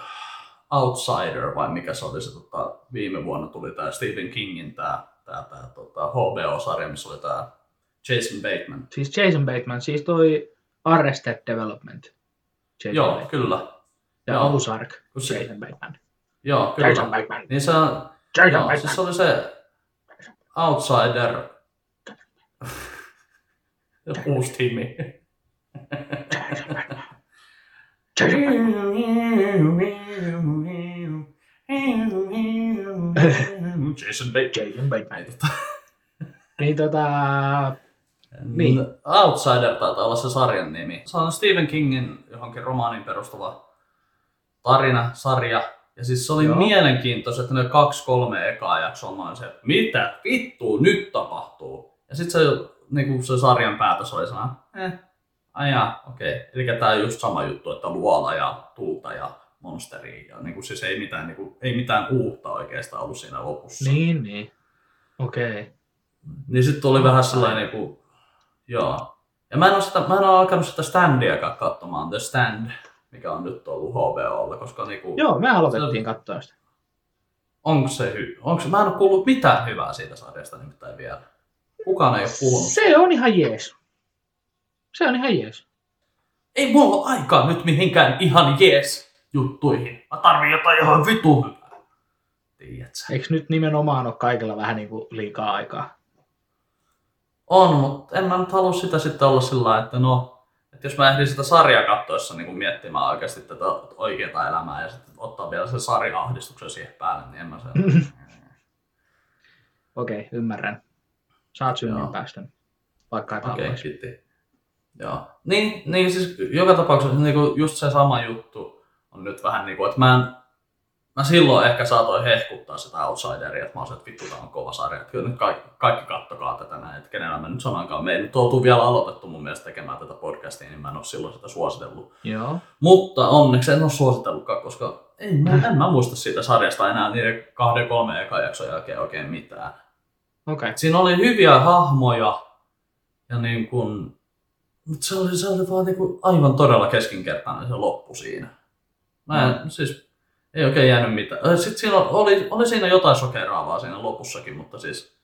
Outsider vai mikä se oli se tota, viime vuonna tuli tämä Stephen Kingin tämä tää, tää, tota, HBO-sarja, missä oli tämä Jason Bateman. Siis Jason Bateman, siis toi Arrested Development. Jason Joo, Bateman. kyllä. Ja joo. Ozark. Kun se- Jason Bateman. Joo, Jason kyllä. Bateman. Niin se on, Jason joo, Bateman. siis se oli se Outsider. Uusi tiimi. Jason Bateman. Jason Bateman. Niin tota... Niin. Outsider taitaa olla se sarjan nimi. Se on Stephen Kingin johonkin romaanin perustuva tarina, sarja. Ja siis se oli Joo. mielenkiintoista, että ne kaksi, kolme ekaa jaksoa on noin se, että mitä vittua nyt tapahtuu. Ja sitten se, niinku se sarjan päätös oli sana, eh, ajaa, okei. Okay. Eli tää on just sama juttu, että luola ja tulta ja monsteri. Ja niinku siis ei mitään, niinku, ei mitään uutta oikeastaan ollut siinä lopussa. Niin, niin. Okei. Okay. Niin sitten tuli vähän sellainen niinku, joo. Ja mä en ole, sitä, mä en ole alkanut sitä standiakaan katsomaan, The Stand, mikä on nyt ollut HBOlla, koska niinku, Joo, me aloitettiin katsoa sitä. onko se hy, onko se, mä en ole kuullut mitään hyvää siitä sarjasta nimittäin vielä. Kukaan ei ole puhunut. Se on ihan jees. Se on ihan jees. Ei mulla ole aikaa nyt mihinkään ihan jees juttuihin. Mä tarvin jotain ihan vitu hyvää. Tiedätkö? Eikö nyt nimenomaan ole kaikilla vähän niin kuin liikaa aikaa? On, mutta en mä nyt halua sitä sitten olla sillä että no, että jos mä ehdin sitä sarjaa katsoessa niin miettimään oikeasti tätä oikeaa elämää ja sitten ottaa vielä sen sarja-ahdistuksen siihen päälle, niin en mä se... *laughs* Okei, okay, ymmärrän. Saat synnin Joo. päästön. Vaikka et Okei, okay, kiitti. Joo. Niin, niin siis joka tapauksessa niin kuin just se sama juttu on nyt vähän niin kuin, että mä en, Mä silloin ehkä saatoin hehkuttaa sitä Outsideria, että mä se, että vittu tää on kova sarja. Että kyllä nyt kaikki, kaikki kattokaa tätä näin, että kenellä mä nyt sanoinkaan. Me ei nyt oltu vielä aloitettu mun mielestä tekemään tätä podcastia, niin mä en oo silloin sitä suositellut. Joo. Mutta onneksi en ole suositellutkaan, koska ei, mä, en mä muista siitä sarjasta enää niiden kahden kolme eka jakson jälkeen oikein mitään. Et Siinä oli hyviä hahmoja ja niin kun, mutta se oli, se oli vaan niin kuin aivan todella keskinkertainen se loppu siinä. Mä en, siis ei oikein jäänyt mitään. Sitten siinä oli, oli siinä jotain sokeraavaa siinä lopussakin, mutta siis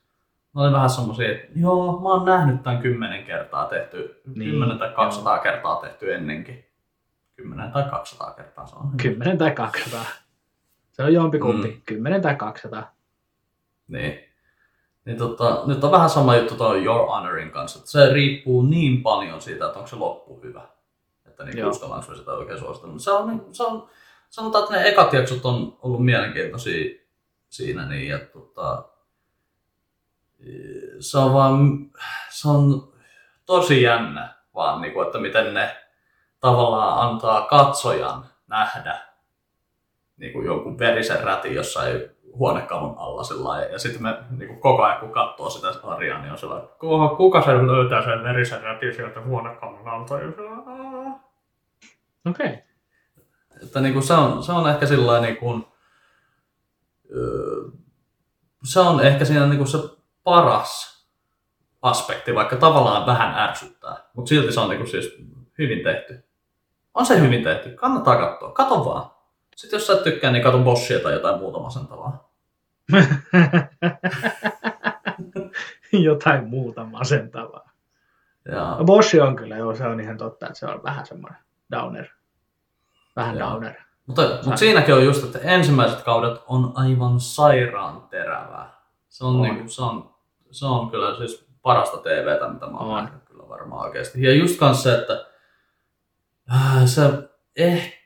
ne oli vähän semmosia, että joo, mä oon nähnyt tämän kymmenen kertaa tehty, Niin, kymmenen tai 200 kertaa tehty ennenkin. 10 tai 200 kertaa se on. 10 tai 200. Se on jompikumpi. Mm. 10 tai 200. Niin. Niin tota, nyt on vähän sama juttu tuon Your Honorin kanssa. Että se riippuu niin paljon siitä, että onko se loppu hyvä. Että niin uskallanko sitä oikein suositella. Mutta Se on, niin- se on, sanotaan, että ne ekat jaksot on ollut mielenkiintoisia siinä. Niin, ja tota, se on vaan, se on tosi jännä vaan, niin kuin, että miten ne tavallaan antaa katsojan nähdä niin kuin jonkun verisen rätin jossain huonekalun alla sillä lailla. Ja sitten me niin kuin koko ajan kun katsoo sitä sarjaa, niin on sellainen, kuka, kuka sen löytää sen verisen rätin sieltä huonekalun alta? Okei. Okay. että niin kuin se, on, se on ehkä sillä niin kuin, öö, se on ehkä siinä niin kuin se paras aspekti, vaikka tavallaan vähän ärsyttää, mutta silti se on niin kuin siis hyvin tehty. On se hyvin tehty, kannattaa katsoa, kato vaan. Sitten jos sä et tykkää, niin kato Boschia tai jotain muuta masentavaa. *laughs* Jotain muuta masentavaa. Ja, No Bosch on kyllä, joo, se on ihan totta, että se on vähän semmoinen downer. Vähän Joo. downer. mutta, mutta siinäkin on just, että ensimmäiset kaudet on aivan sairaan terävää. Se on, On. Niin kuin, se on, se on kyllä siis parasta TVtä, mitä mä oon nähnyt kyllä varmaan oikeasti. Ja just kans se, että äh, se ehkä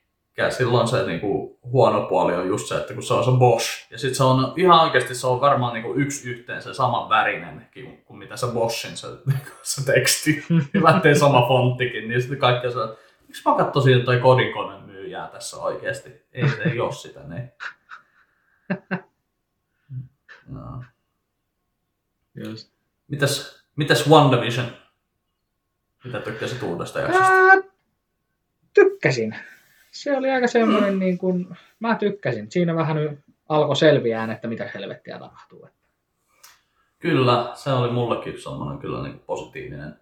silloin se niinku huono puoli on just se, että kun se on se Bosch. Ja sit se on ihan oikeasti se on varmaan niinku yksi yhteen se saman värinen kuin, kuin mitä se Boschin se, *laughs* se teksti. *laughs* Hyvä, ettei sama fonttikin, niin sitten kaikki on se, että miksi mä katsoisin jotain kodinkoneen myyjää tässä oikeasti? Ei se ei oo sitä, niin. *laughs* No. Just. Mitäs, mitäs WandaVision? Mitä tykkäsit uudesta jaksosta? Ää, tykkäsin. Se oli aika semmoinen, niin kuin, mä tykkäsin. Siinä vähän nyt alkoi selviään, että mitä helvettiä tapahtuu. Kyllä, se oli mullekin semmoinen kyllä niin positiivinen,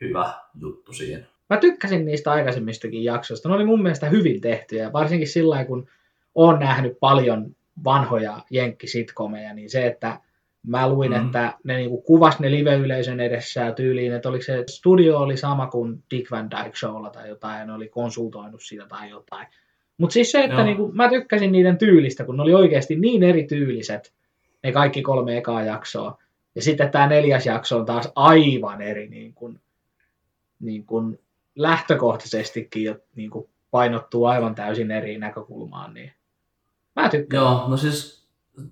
hyvä juttu siinä. Mä tykkäsin niistä aikaisemmistakin jaksoista. Ne oli mun mielestä hyvin tehtyjä. Varsinkin sillä kun oon nähnyt paljon vanhoja jenkkisitkomeja, niin se, että mä luin, Mm. mm. että ne niinku kuvas ne live-yleisön edessä tyyliin, että oliko se studio oli sama kuin Dick Van Dyke Showlla tai jotain, ja ne oli konsultoinut siitä tai jotain. Mutta siis se, että Joo. niinku, mä tykkäsin niiden tyylistä, kun ne oli oikeasti niin erityyliset, ne kaikki kolme ekaa jaksoa. Ja sitten tämä neljäs jakso on taas aivan eri niin kuin, niin kuin lähtökohtaisestikin jo niin kuin painottuu aivan täysin eri näkökulmaan. Niin mä tykkään. Joo, no siis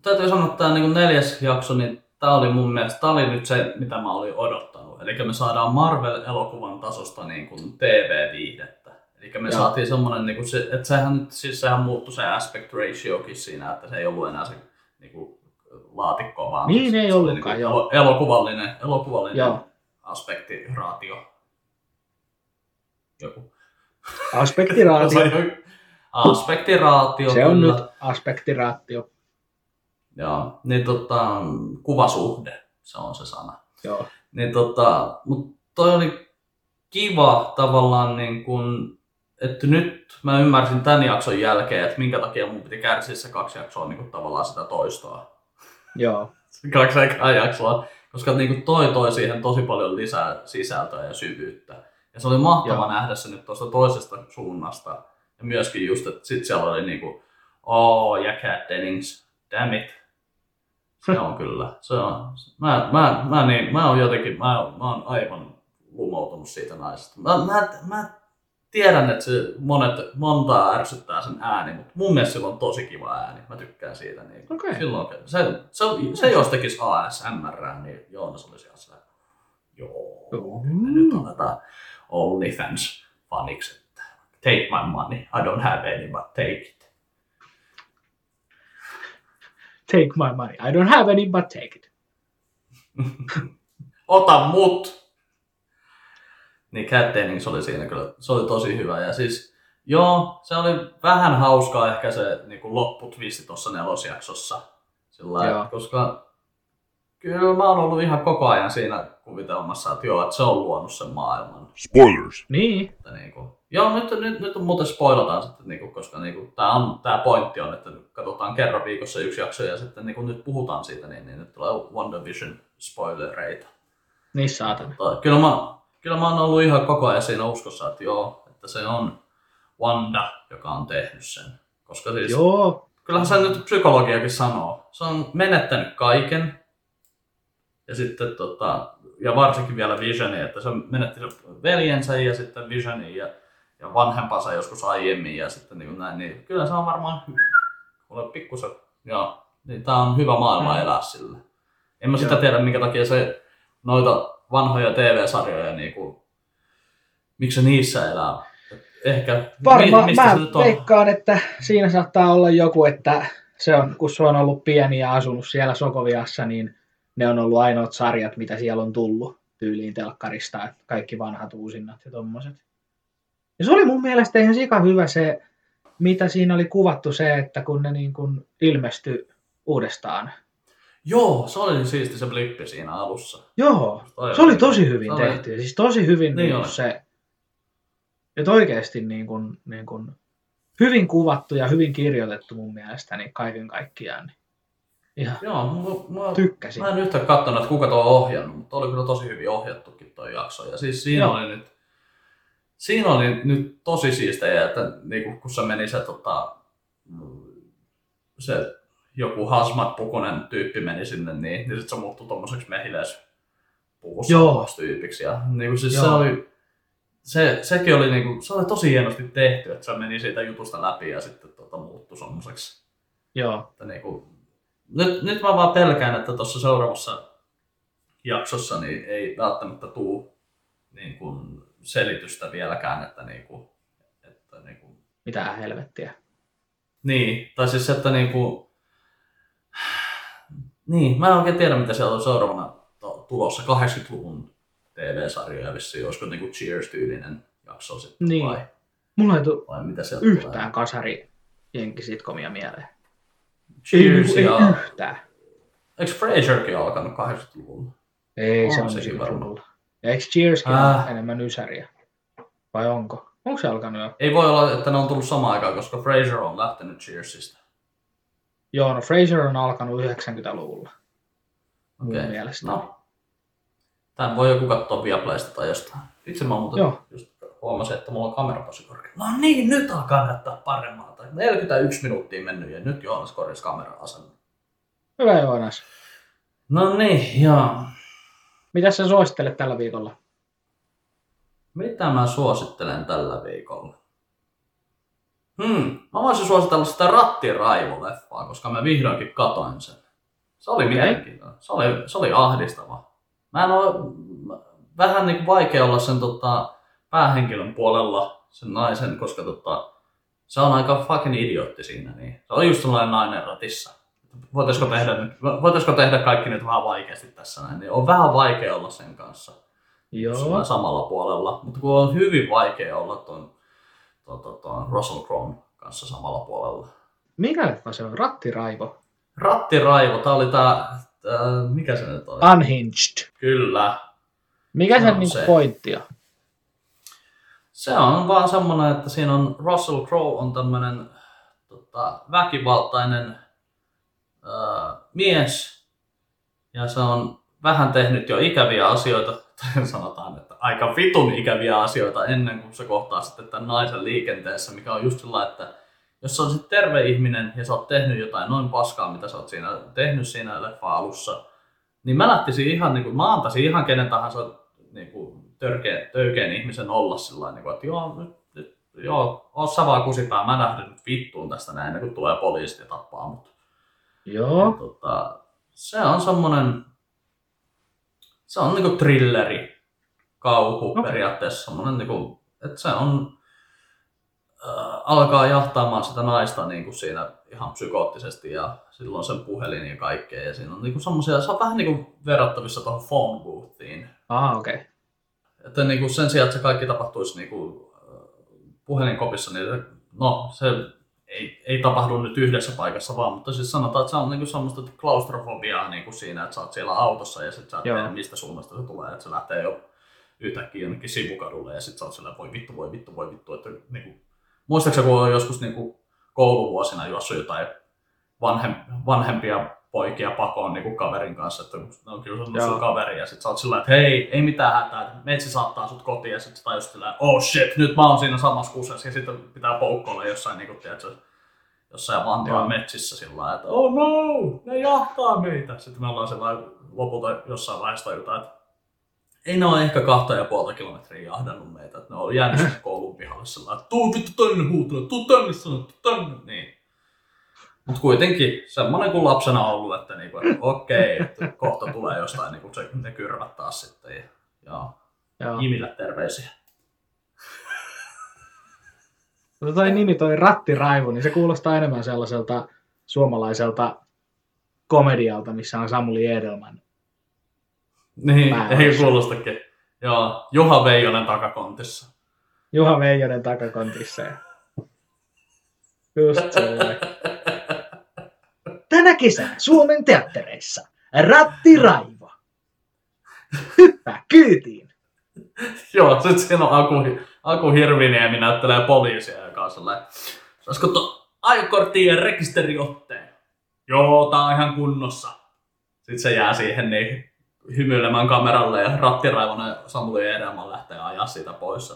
täytyy sanoa, että tämä niin neljäs jakso, niin tämä oli mun mielestä, tämä oli nyt se, mitä mä olin odottanut. Eli me saadaan Marvel-elokuvan tasosta niin kuin TV-viihdettä. Eli me Joo. saatiin semmoinen, niin kuin se, että sehän, siis sehän muuttui se aspect ratiokin siinä, että se ei ollut enää se niin kuin, laatikko, vaan Niin se, ei se oli ollutkaan, niin kuin elokuvallinen, elokuvallinen Joo. aspekti ratio. Joku. Aspektiraatio. *laughs* Aspektiraatio. Se on kyllä. nyt aspektiraatio. Joo, niin tota, kuvasuhde, se on se sana. Joo. Niin tota, mut toi oli kiva tavallaan niin kun, että nyt mä ymmärsin tämän jakson jälkeen, että minkä takia mun piti kärsiä se kaksi jaksoa niin kun tavallaan sitä toistoa. Joo. *laughs* Kaksi ekaa jaksoa, koska niin kun toi toi siihen tosi paljon lisää sisältöä ja syvyyttä. Ja se oli mahtava Joo. nähdä se nyt tuosta toisesta suunnasta. Ja myöskin just, että sit siellä oli niinku, oh, ja Cat Dennings, damn it. Se on kyllä, se on. Mä, mä, mä, niin, mä oon jotenkin, mä, mä oon aivan lumoutunut siitä naisesta. Mä, mä, mä tiedän, että se monet, montaa ärsyttää sen ääni, mutta mun mielestä sillä on tosi kiva ääni. Mä tykkään siitä. Niin Okei. silloin, se, se, se, jos tekisi ASMR, niin Joonas olisi sitä, joo, Joo. nyt aletaan OnlyFans faniksi, take my money, I don't have any, but take it. Take my money. I don't have any, but take it. *laughs* Ota mut! Niin Cat Dennings oli siinä kyllä, se oli tosi hyvä. Ja siis, joo, se oli vähän hauskaa ehkä se niin kuin lopputvisti tuossa nelosjaksossa. Sillä Joo. lailla, koska kyllä mä oon ollut ihan koko ajan siinä kuvitelmassa, että joo, että se on luonut sen maailman. Spoilers. Niin. Että niinku, joo, nyt, nyt, nyt muuten spoilataan sitten, niinku, koska niinku, tämä on, tää pointti on, että katsotaan kerran viikossa yksi jakso ja sitten niinku, nyt puhutaan siitä, niin, niin nyt tulee WandaVision spoilereita. Niin saatana. Mutta kyllä mä, kyllä mä oon ollut ihan koko ajan siinä uskossa, että joo, että se on, Wanda, joka on tehnyt sen. Koska siis, Joo, kyllähän se nyt psykologiakin sanoo. Se on menettänyt kaiken. Ja sitten tota, ja varsinkin vielä Visioni, että se menetti sen veljensä ja sitten Visioni ja, ja vanhempansa joskus aiemmin ja sitten niin näin, niin kyllä se on varmaan ole pikkusen, ja niin tää on hyvä maailma Mm. elää sillä. En mä sitä Joo. tiedä, minkä takia se noita vanhoja TV-sarjoja, niin kuin, miksi se niissä elää. Ehkä, varmaan mistä mä se nyt on? veikkaan, että siinä saattaa olla joku, että se on, kun se on ollut pieni ja asunut siellä Sokoviassa, niin ne on ollut ainoat sarjat, mitä siellä on tullut tyyliin telkkarista, että kaikki vanhat uusinnat ja tommoset. Ja se oli mun mielestä ihan sika hyvä se, mitä siinä oli kuvattu se, että kun ne niin kuin ilmestyi uudestaan. Joo, se oli siisti se blippi siinä alussa. Joo, Toi se oli tosi hyvin oli- tehty. Siis tosi hyvin Niin niin oli. se, että oikeasti niin kuin, niin kuin, hyvin kuvattu ja hyvin kirjoitettu mun mielestä niin kaiken kaikkiaan. Niin ihan Joo, mua, mua, tykkäsin. Mä en yhtään katsonut, että kuka tuo on ohjannut, mutta oli kyllä tosi hyvin ohjattukin tuo jakso. Ja siis siinä Joo. oli nyt, siinä oli nyt tosi siistejä, että niinku, kun se meni se, tota, se joku Hasmat Pukunen tyyppi meni sinne, niin, niin sitten se muuttui tommoseksi mehiläispuvussa tyypiksi. Ja niinku, siis se Joo. oli, se, sekin oli, niinku, se oli tosi hienosti tehty, että se meni siitä jutusta läpi ja sitten tota, muuttui semmoiseksi Joo, että niinku, nyt, nyt mä vaan pelkään, että tuossa seuraavassa jaksossa niin ei välttämättä tuu niin kuin selitystä vieläkään, että, niinku, että niinku, mitä helvettiä. niin, tai siis että niinku, niin, mä en oikein tiedä, mitä siellä on seuraavana tulossa, 80-luvun TV-sarjoja vissiin, olisiko niinku Cheers-tyylinen jakso sitten Niin. vai, Mulla ei tule vai mitä sieltä tulee? yhtään kasari jenkisitkomia mieleen. Ei, Cheers niinku, ei ja, yhtään. eikö Frasierkin alkanut 80-luvulla? Ei, On se on sekin varmaan. Ja eikö Cheerskin Äh. ole enemmän ysäriä? Vai onko? Onko se alkanut jo? Ei voi olla, että ne on tullut samaan aikaan, koska Fraser on lähtenyt Cheersista. Joo, no Fraser on alkanut 90-luvulla. Mun Okei. mielestä. No. Tämän voi joku katsoa Viaplaysta tai jostain. Itse mä muuten Joo. just huomasin, että mulla on kamera tosi korkea. No niin, nyt alkaa näyttää paremmalta. 41 minuuttia mennyt ja nyt Joonas korjasi kameran asennon. Hyvä Joonas. No niin, joo. Mitä sä suosittelet tällä viikolla? Mitä mä suosittelen tällä viikolla? Hmm, mä voisin suositella sitä Rattiraivo-leffaa, koska mä vihdoinkin katoin sen. Se oli okay. mielenkiintoinen. Se oli, se oli ahdistava. Mä en ole, vähän niin vaikea olla sen tota, päähenkilön puolella, sen naisen, koska tota, se on aika fucking idiootti siinä. Niin. Se on just sellainen nainen ratissa. Voitaisiko tehdä, nyt, voitaisiko tehdä kaikki nyt vähän vaikeasti tässä näin, niin on vähän vaikea olla sen kanssa Joo. samalla puolella. Mutta kun on hyvin vaikea olla tuon, tuon, tuon, tuon Russell Crowe kanssa samalla puolella. Mikä leffa se on? Rattiraivo. Rattiraivo, tää oli tää, tää mikä se nyt oli? Unhinged. Kyllä. Mikä Se sen niinku se. pointti on? Se on vaan semmonen, että siinä on Russell Crowe on tämmönen tota, väkivaltainen ää, mies. Ja se on vähän tehnyt jo ikäviä asioita, *laughs* tai sanotaan, että aika vitun ikäviä asioita ennen kuin se kohtaa sitten tämän naisen liikenteessä, mikä on just sellainen, että jos sä olisit terve ihminen ja sä oot tehnyt jotain noin paskaa, mitä sä oot siinä tehnyt siinä leffa alussa, niin mä lähtisin ihan, niin kuin, mä antaisin ihan kenen tahansa niin kuin, törkeän, töykeän ihmisen olla sillä niin kuin, että joo, nyt, nyt, joo, oo sä vaan kusipää, mä lähden nyt vittuun tästä näin, kuin tulee poliisit ja tappaa mut. Joo. Tota, se on semmonen, se on niinku thrilleri, kauhu Okei. periaatteessa semmonen niinku, että se on, äh, alkaa jahtaamaan sitä naista niinku siinä ihan psykoottisesti ja silloin sen puhelin ja kaikkea ja siinä on niinku semmosia, se on vähän niinku verrattavissa tuohon phone boothiin. Ah, okei. Okay. Että niinku sen sijaan, että se kaikki tapahtuisi niinku äh, puhelinkopissa, niin se, no se ei, ei tapahdu nyt yhdessä paikassa vaan, mutta siis sanotaan, että se on niinku semmoista klaustrofobiaa niinku siinä, että sä oot siellä autossa ja sit sä et tiedä mistä suunnasta se tulee, että se lähtee jo yhtäkkiä jonnekin sivukadulle ja sit sä oot siellä, voi vittu, voi vittu, voi vittu, että niinku, muistaakseni kun on joskus niinku kouluvuosina juossut jotain vanhem, vanhempia poikia pakoon niin kuin kaverin kanssa, että ne on kiusannut Joo. sun kaveri ja sit sä oot sillä että hei, ei mitään hätää, metsi saattaa sut kotiin ja sit sä tajus sillä oh shit, nyt mä oon siinä samassa kusessa ja sitten pitää poukkoilla jossain niin kuin, tiedätkö, jossain Joo. Vantaan metsissä sillä että oh no, ne jahtaa meitä. Sitten me ollaan sellainen lopulta jossain vaiheessa tajutaan, että ei ne ole ehkä kahta ja puolta kilometriä jahdannut meitä, että ne on jäänyt *laughs* koulun pihalle että tuu vittu tänne huutuna, tuu tänne sanoa, tuu tänne, niin. Mutta kuitenkin semmoinen kuin lapsena ollut, että, niinku, että okei, että kohta tulee jostain niinku se, ne kyrvät taas sitten. Ja, ja Joo. Jimille terveisiä. Mutta toi nimi, toi Rattiraivu, niin se kuulostaa enemmän sellaiselta suomalaiselta komedialta, missä on Samuli Edelman. Niin, ei kuulostakin. Joo, Juha Veijonen takakontissa. Juha Veijonen takakontissa. Just sellainen. Tänä kesänä Suomen teattereissa Rattiraivo. Hyppää kyytiin. Joo, sit siinä on Aku, Aku Hirviniemi näyttelee poliisia, joka on sellainen, saisiko tuon ajokorttiin ja rekisteriotteen? Joo, tää on ihan kunnossa. Sitten se jää siihen niin hymyilemään kameralle ja rattiraivonen Samuli Edelman lähtee ajaa siitä pois.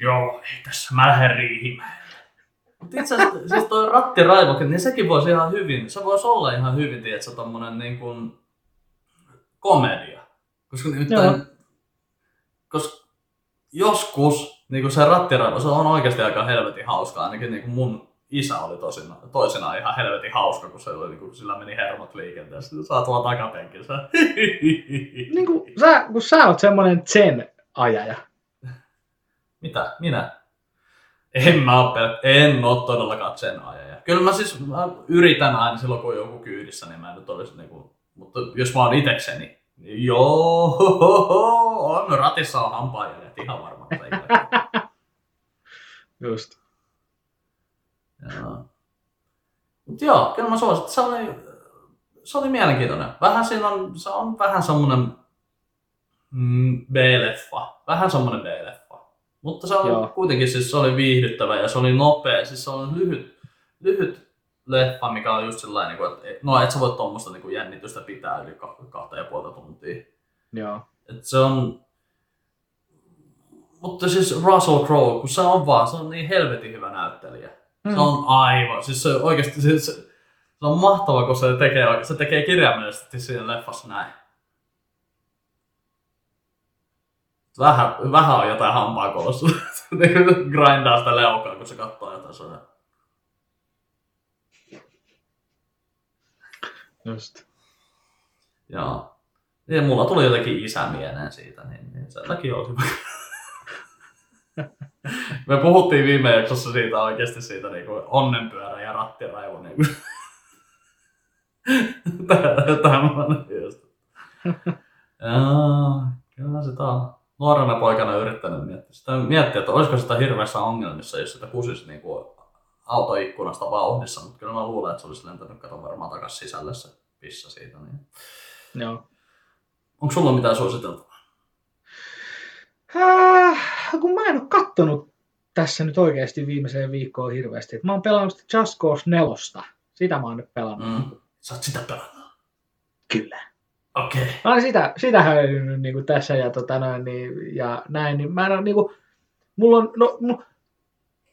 Joo, ei tässä, mä lähden Riihimäelle. Mutta itse asiassa siis toi rattiraivokin, niin sekin voisi ihan hyvin, se voisi olla ihan hyvin, tiedätkö, tommonen niin kuin komedia. Koska nimittäin, koska joskus niin kuin se rattiraivo, se on oikeasti aika helvetin hauskaa. Ainakin niin kuin mun isä oli tosina, toisinaan ihan helvetin hauska, kun se oli, niin kuin, sillä meni hermot liikenteessä. Sä oot vaan takapenkissä. *laughs* Niin kuin sä, kun sä oot semmonen zen-ajaja. Mitä? Minä? En mä oo, pel- en oo todellakaan sen ajaja. Kyllä mä siis mä yritän aina silloin, kun on joku kyydissä, niin mä en nyt olisi niinku, mutta jos mä oon itekseni, niin joo, *laughs* on ratissa on hampaajäljet ihan varmaan. *laughs* Just. Joo. Mut joo, kyllä mä suosittelen. Se oli, se oli mielenkiintoinen. Vähän siinä on, se on vähän semmonen mm, B-leffa. Vähän semmonen B-leffa. Mutta se on Joo. kuitenkin siis se oli viihdyttävä ja se oli nopea. Siis se on lyhyt, lyhyt leffa, mikä on just sellainen, niin että no et sä voi tuommoista niin jännitystä pitää yli ka- kahta ja puolta tuntia. Joo. Et se on... Mutta siis Russell Crowe, kun se on vaan, se on niin helvetin hyvä näyttelijä. Mm. Se on aivan, siis se oikeasti, se, se, se on mahtava, kun se tekee, se tekee kirjaimellisesti siinä leffassa näin. Vähän, vähän on jotain hampaa kolossa. *laughs* Se niinku grindaa sitä leukaa, kun se katsoo jotain sellainen. Just. Joo. Ja mulla tuli jotenkin isä mieleen siitä, niin, niin sen takia oli hyvä. Me puhuttiin viime jaksossa siitä oikeasti siitä niin kuin onnenpyörä ja rattiraivo. Niin kuin. *laughs* Tämmöinen just. Joo, kyllä sitä on nuorena poikana yrittänyt miettiä. Sitä miettiä, että olisiko sitä hirveässä ongelmissa, jos sitä kusisi niin kuin autoikkunasta vauhdissa, mutta kyllä mä luulen, että se olisi lentänyt kato varmaan takaisin sisälle se pissa siitä. Niin. Joo. Onko sulla mitään suositeltavaa? Äh, kun mä en oo kattonut tässä nyt oikeasti viimeiseen viikkoon hirveästi. Et Mä oon pelannut sitä Just Cause 4. Sitä mä oon nyt pelannut. Mm. Sä oot sitä pelannut. Kyllä. Okei. Okay. Mä olen sitä, sitä höilynyt niin tässä ja, tota noin, niin, ja näin, niin mä en ole niin kuin, mulla on, no, mu,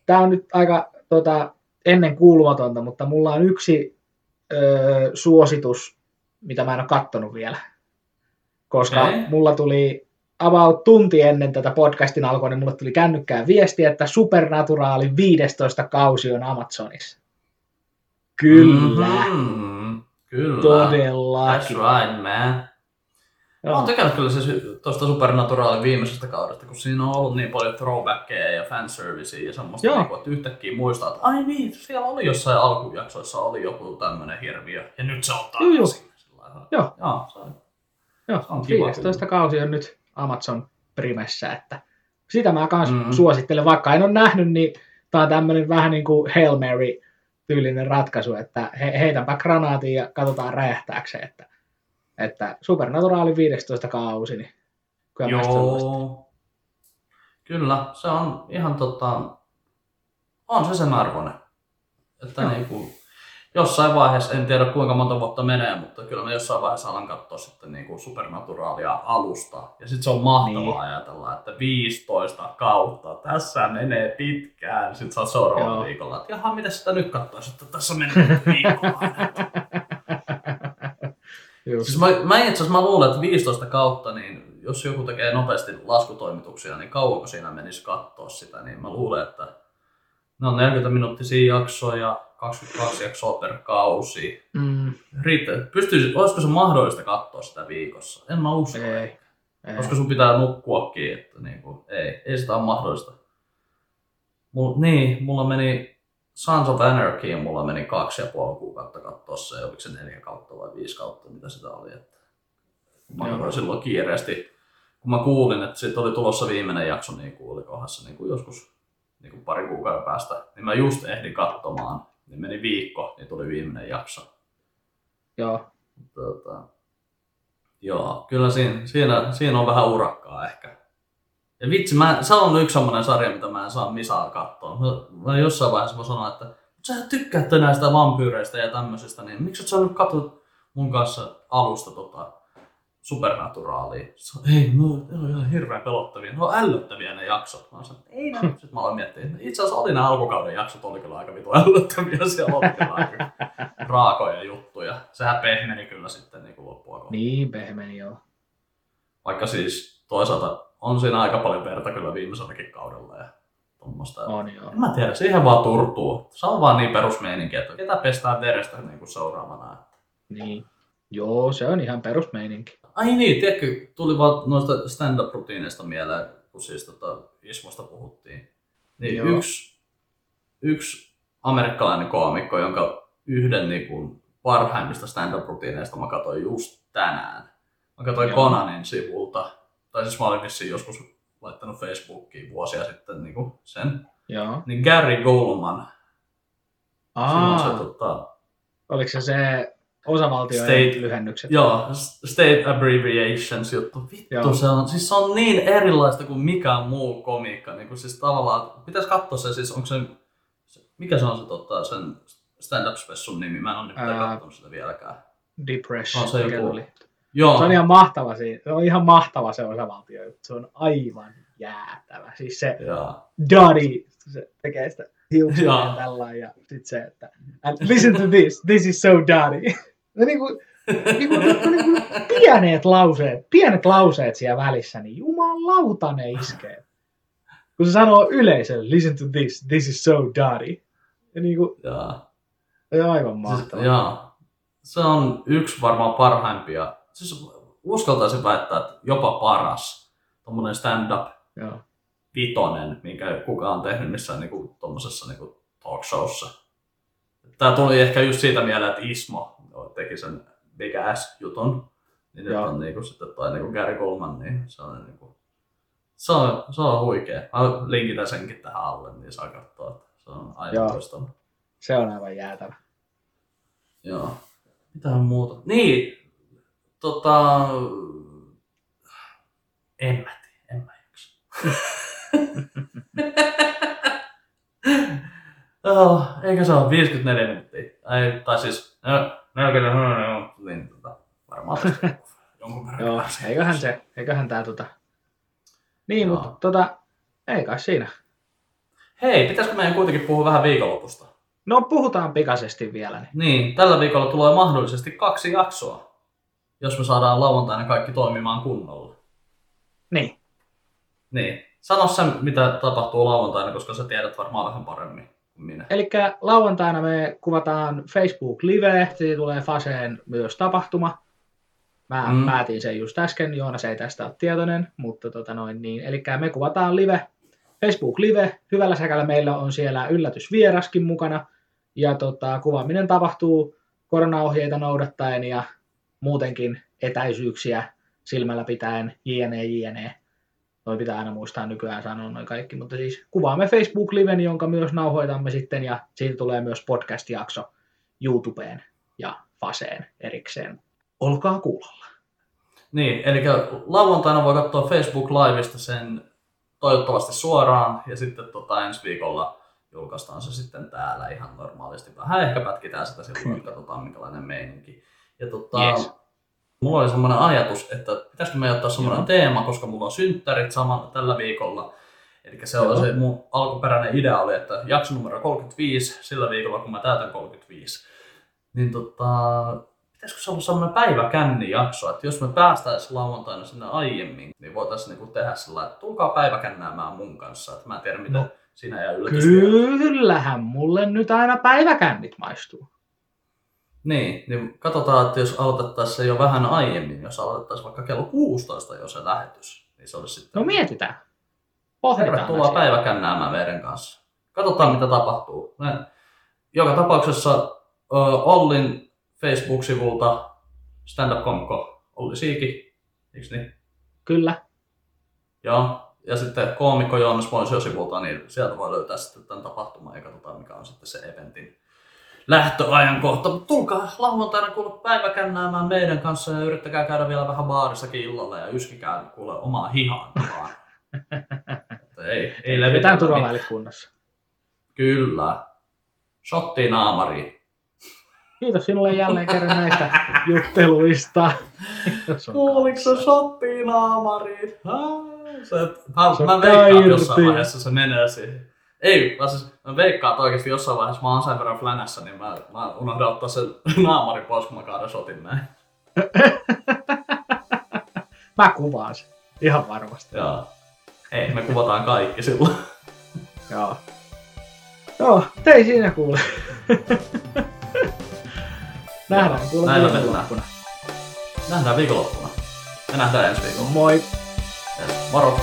tää on nyt aika tota, ennen kuulumatonta, mutta mulla on yksi ö, suositus, mitä mä en ole kattonut vielä. Koska Okei. mulla tuli about tunti ennen tätä podcastin alkua, niin mulle tuli kännykkään viesti, että Supernaturaali 15 kausi on Amazonissa. Kyllä, mm-hmm. Mm-hmm. Kyllä. That's todellakin. right, man. Mä Joo. oon tykännyt kyllä siis tuosta Supernaturalin viimeisestä kaudesta, kun siinä on ollut niin paljon throwbackeja ja fanservicea ja semmoista, Joo. niin kuin, että yhtäkkiä muistaa, että ai niin, siellä oli jossain alkujaksoissa oli joku tämmönen hirviö, ja nyt se on joo. takaisin. Joo. Joo, se on. Joo, Se on kiva 15 kausi on nyt Amazon Primessä, että sitä mä kans Mm. mm. suosittelen, vaikka en ole nähnyt, niin tää on tämmönen vähän niin kuin Hail Mary tyylinen ratkaisu, että he, heitänpä granaatin ja katsotaan räjähtääkö se, että, että Supernaturaali 15 kausi, niin kyllä. Joo. Kyllä, se on ihan tota, on se sen arvoinen. Että Joo. niinku, jossain vaiheessa, en tiedä kuinka monta vuotta menee, mutta kyllä mä jossain vaiheessa alan katsoa sitten niin kuin supernaturaalia alusta. Ja sitten se on mahtavaa niin. ajatella, että 15 kautta, tässä menee pitkään. Sitten saa seuraavalla Joo. viikolla, että jaha, mitä sitä nyt katsoisi, että tässä menee viikolla. *laughs* siis mä, mä itse asiassa mä luulen, että 15 kautta, niin jos joku tekee nopeasti laskutoimituksia, niin kauanko siinä menisi katsoa sitä, niin mä luulen, että ne on 40 minuuttisia jaksoja, 22 jaksoa per kausi. Mm. Riittää. Pystyisi, olisiko se mahdollista katsoa sitä viikossa? En mä usko. Ei. ei. Koska sun pitää nukkuakin, että niin kuin, ei, ei sitä ole mahdollista. Mul, niin, mulla meni Sons of Anarchy, mulla meni kaksi ja puoli kuukautta katsoa se, oliko se neljä kautta vai viisi kautta, mitä sitä oli. Että mä silloin kiireesti, kun mä kuulin, että siitä oli tulossa viimeinen jakso, niin kuuli kohdassa niin kuin joskus niin kuin pari kuukauden päästä, niin mä just ehdin katsomaan niin meni viikko, niin tuli viimeinen jakso. Joo. Tota, joo, kyllä siinä, siinä, siinä on vähän urakkaa ehkä. Ja vitsi, mä, se on yksi semmoinen sarja, mitä mä en saa Misaa katsoa. Mä, mä jossain vaiheessa mä sanoin, että sä tykkäät näistä vampyyreistä ja tämmöisistä, niin miksi et sä nyt katsot mun kanssa alusta tota, supernaturaalia. Se on, ei, no, ne on ihan hirveän pelottavia. Ne on ällöttäviä ne jaksot. Mä sanoin, ei ne. Sitten mä aloin miettiä, että itse asiassa oli ne alkukauden jaksot, oli kyllä aika vitu ällöttäviä. Siellä oli kyllä aika raakoja juttuja. Sehän pehmeni kyllä sitten niin kuin loppua kohta. Niin, pehmeni joo. Vaikka siis toisaalta on siinä aika paljon verta kyllä viimeiselläkin kaudella ja tuommoista. On joo. En mä tiedä, siihen vaan turtuu. Se on vaan niin perusmeininki, että ketä pestään verestä niin kuin seuraavana. Niin. Joo, se on ihan perusmeininki. Ai niin, tiedätkö, tuli vaan noista stand-up-rutiineista mieleen, kun siis tota Ismosta puhuttiin. Niin Joo. yksi, yksi amerikkalainen koomikko, jonka yhden niin kuin, parhaimmista stand-up-rutiineista mä katsoin just tänään. Mä katsoin Joo. Conanin sivulta, tai siis mä olin vissiin joskus laittanut Facebookiin vuosia sitten niin kuin sen. Joo. Niin Gary Goldman. Aa. Se, tota, Oliko se se Osavaltioiden state, lyhennykset. Joo, state abbreviations juttu. Vittu, joo. se on, siis se on niin erilaista kuin mikään muu komiikka. Niin kuin siis tavallaan, pitäisi katsoa se siis, onko se, mikä se on se tota, sen stand-up spessun nimi? Mä en ole nyt katsonut sitä vieläkään. Depression, on se joku... oli. Joo. Se on ihan mahtava, se on ihan mahtava se osavaltio. Se on aivan jäätävä. Siis se Daddy, se tekee sitä hiuksia ja tällä ja sit se, että and listen to this, this is so daddy. *laughs* No niin kuin, niin kuin, niin kuin pienet lauseet, pienet lauseet siellä välissä, niin jumalauta ne iskee. Kun se sanoo yleisölle, listen to this, this is so daddy. Ja niin kuin, Jaa. Se on aivan mahtavaa. Siis, jaa. Se on yksi varmaan parhaimpia. Siis uskaltaisin väittää, että jopa paras tuommoinen stand-up Joo. vitonen, minkä kukaan on tehnyt missään niinku, tuommoisessa niinku talk showssa. Tämä tuli ehkä just siitä mieleen, että Ismo teki sen Big Ass-jutun. Niin nyt on niinku sitten toi niinku Gary Coleman, niin se on niinku, se on, se on huikea. Mä linkitän senkin tähän alle, niin saa katsoa, että se on aivan loistava. Se on aivan jäätävä. Joo. Mitä on muuta? Niin, tota... En mä tiedä, en mä jaksa. *laughs* Oh, eikä se ole 54 minuuttia. Ei, tai siis 40 niin tota, varmaan *laughs* jonkun verran. Joo, eiköhän se, eiköhän tää tota... Niin, Joo. mutta tota, ei kai siinä. Hei, pitäisikö meidän kuitenkin puhua vähän viikonlopusta? No puhutaan pikaisesti vielä. Niin. niin, tällä viikolla tulee mahdollisesti kaksi jaksoa, jos me saadaan lauantaina kaikki toimimaan kunnolla. Niin. Niin. Sano sen, mitä tapahtuu lauantaina, koska sä tiedät varmaan vähän paremmin minä. Eli lauantaina me kuvataan Facebook Live, siitä tulee Faseen myös tapahtuma. Mä mm. päätin sen just äsken, Joonas ei tästä ole tietoinen, mutta tota noin niin. Eli me kuvataan live, Facebook Live, hyvällä säkällä meillä on siellä yllätysvieraskin mukana, ja tota, kuvaaminen tapahtuu koronaohjeita noudattaen ja muutenkin etäisyyksiä silmällä pitäen, jne, jne. Noi pitää aina muistaa nykyään sanoa noin kaikki, mutta siis kuvaamme Facebook-liven, jonka myös nauhoitamme sitten, ja siitä tulee myös podcast-jakso YouTubeen ja Faseen erikseen. Olkaa kuulolla. Niin, eli lauantaina voi katsoa Facebook Liveista sen toivottavasti suoraan, ja sitten tota ensi viikolla julkaistaan se sitten täällä ihan normaalisti. Vähän ehkä pätkitään sitä silloin, että katsotaan minkälainen meininki. Ja tota, Yes. Mulla oli semmoinen ajatus, että pitäisikö me ottaa semmoinen Joo. teema, koska mulla on synttärit sama tällä viikolla. Eli se, on Joo. se mun alkuperäinen idea oli, että jakso numero 35, sillä viikolla kun mä täytän 35, niin tota, pitäisikö se olla semmoinen päiväkänni jakso, että jos me päästäisiin lauantaina sinne aiemmin, niin voitaisiin niinku tehdä sillä että tulkaa päiväkännäämään mun kanssa, että mä en tiedä miten No. sinä ja yllätys. Kyllähän mulle nyt aina päiväkännit maistuu. Niin, niin katsotaan, että jos aloitettaisiin se jo vähän aiemmin, jos aloitettaisiin vaikka kello 16 jo se lähetys, niin se olisi sitten... No mietitään. Pohditaan Tervetuloa päiväkännäämään meidän kanssa. Katsotaan, mitä tapahtuu. Joka tapauksessa Ollin Facebook-sivulta stand-up-komikko Olli Siiki, eikö niin? Kyllä. Joo. Ja sitten koomikko Joonas Moisio sivulta, niin sieltä voi löytää sitten tämän tapahtuman ja katsotaan, mikä on sitten se eventin lähtöajankohta. Mutta tulkaa lauantaina kuule päiväkännäämään meidän kanssa ja yrittäkää käydä vielä vähän baarissakin illalla ja yskikää kuule omaa hihaan vaan. Ei, ei levitä turvavälit kunnossa. Kyllä. Shotti naamari. Kiitos sinulle jälleen kerran näistä jutteluista. *laughs* Kuuliko se kanssa. shotti naamari? Se, mä, Se mä veikkaan jossain vaiheessa se menee siihen. Ei, mä, siis, mä veikkaan, että oikeasti jossain vaiheessa mä oon sen verran flänässä, niin mä, mä unohdan ottaa sen *laughs* naamari pois, kun mä kaadan shotin näin. *laughs* Mä kuvaan sen. Ihan varmasti. Joo. Ei, me kuvataan kaikki silloin. *laughs* Joo. Joo, ei siinä kuule. Nähdään kuule näillä viikonloppuna. Nähdään viikonloppuna. Me nähdään ensi viikolla. Moi! Yes. Moro!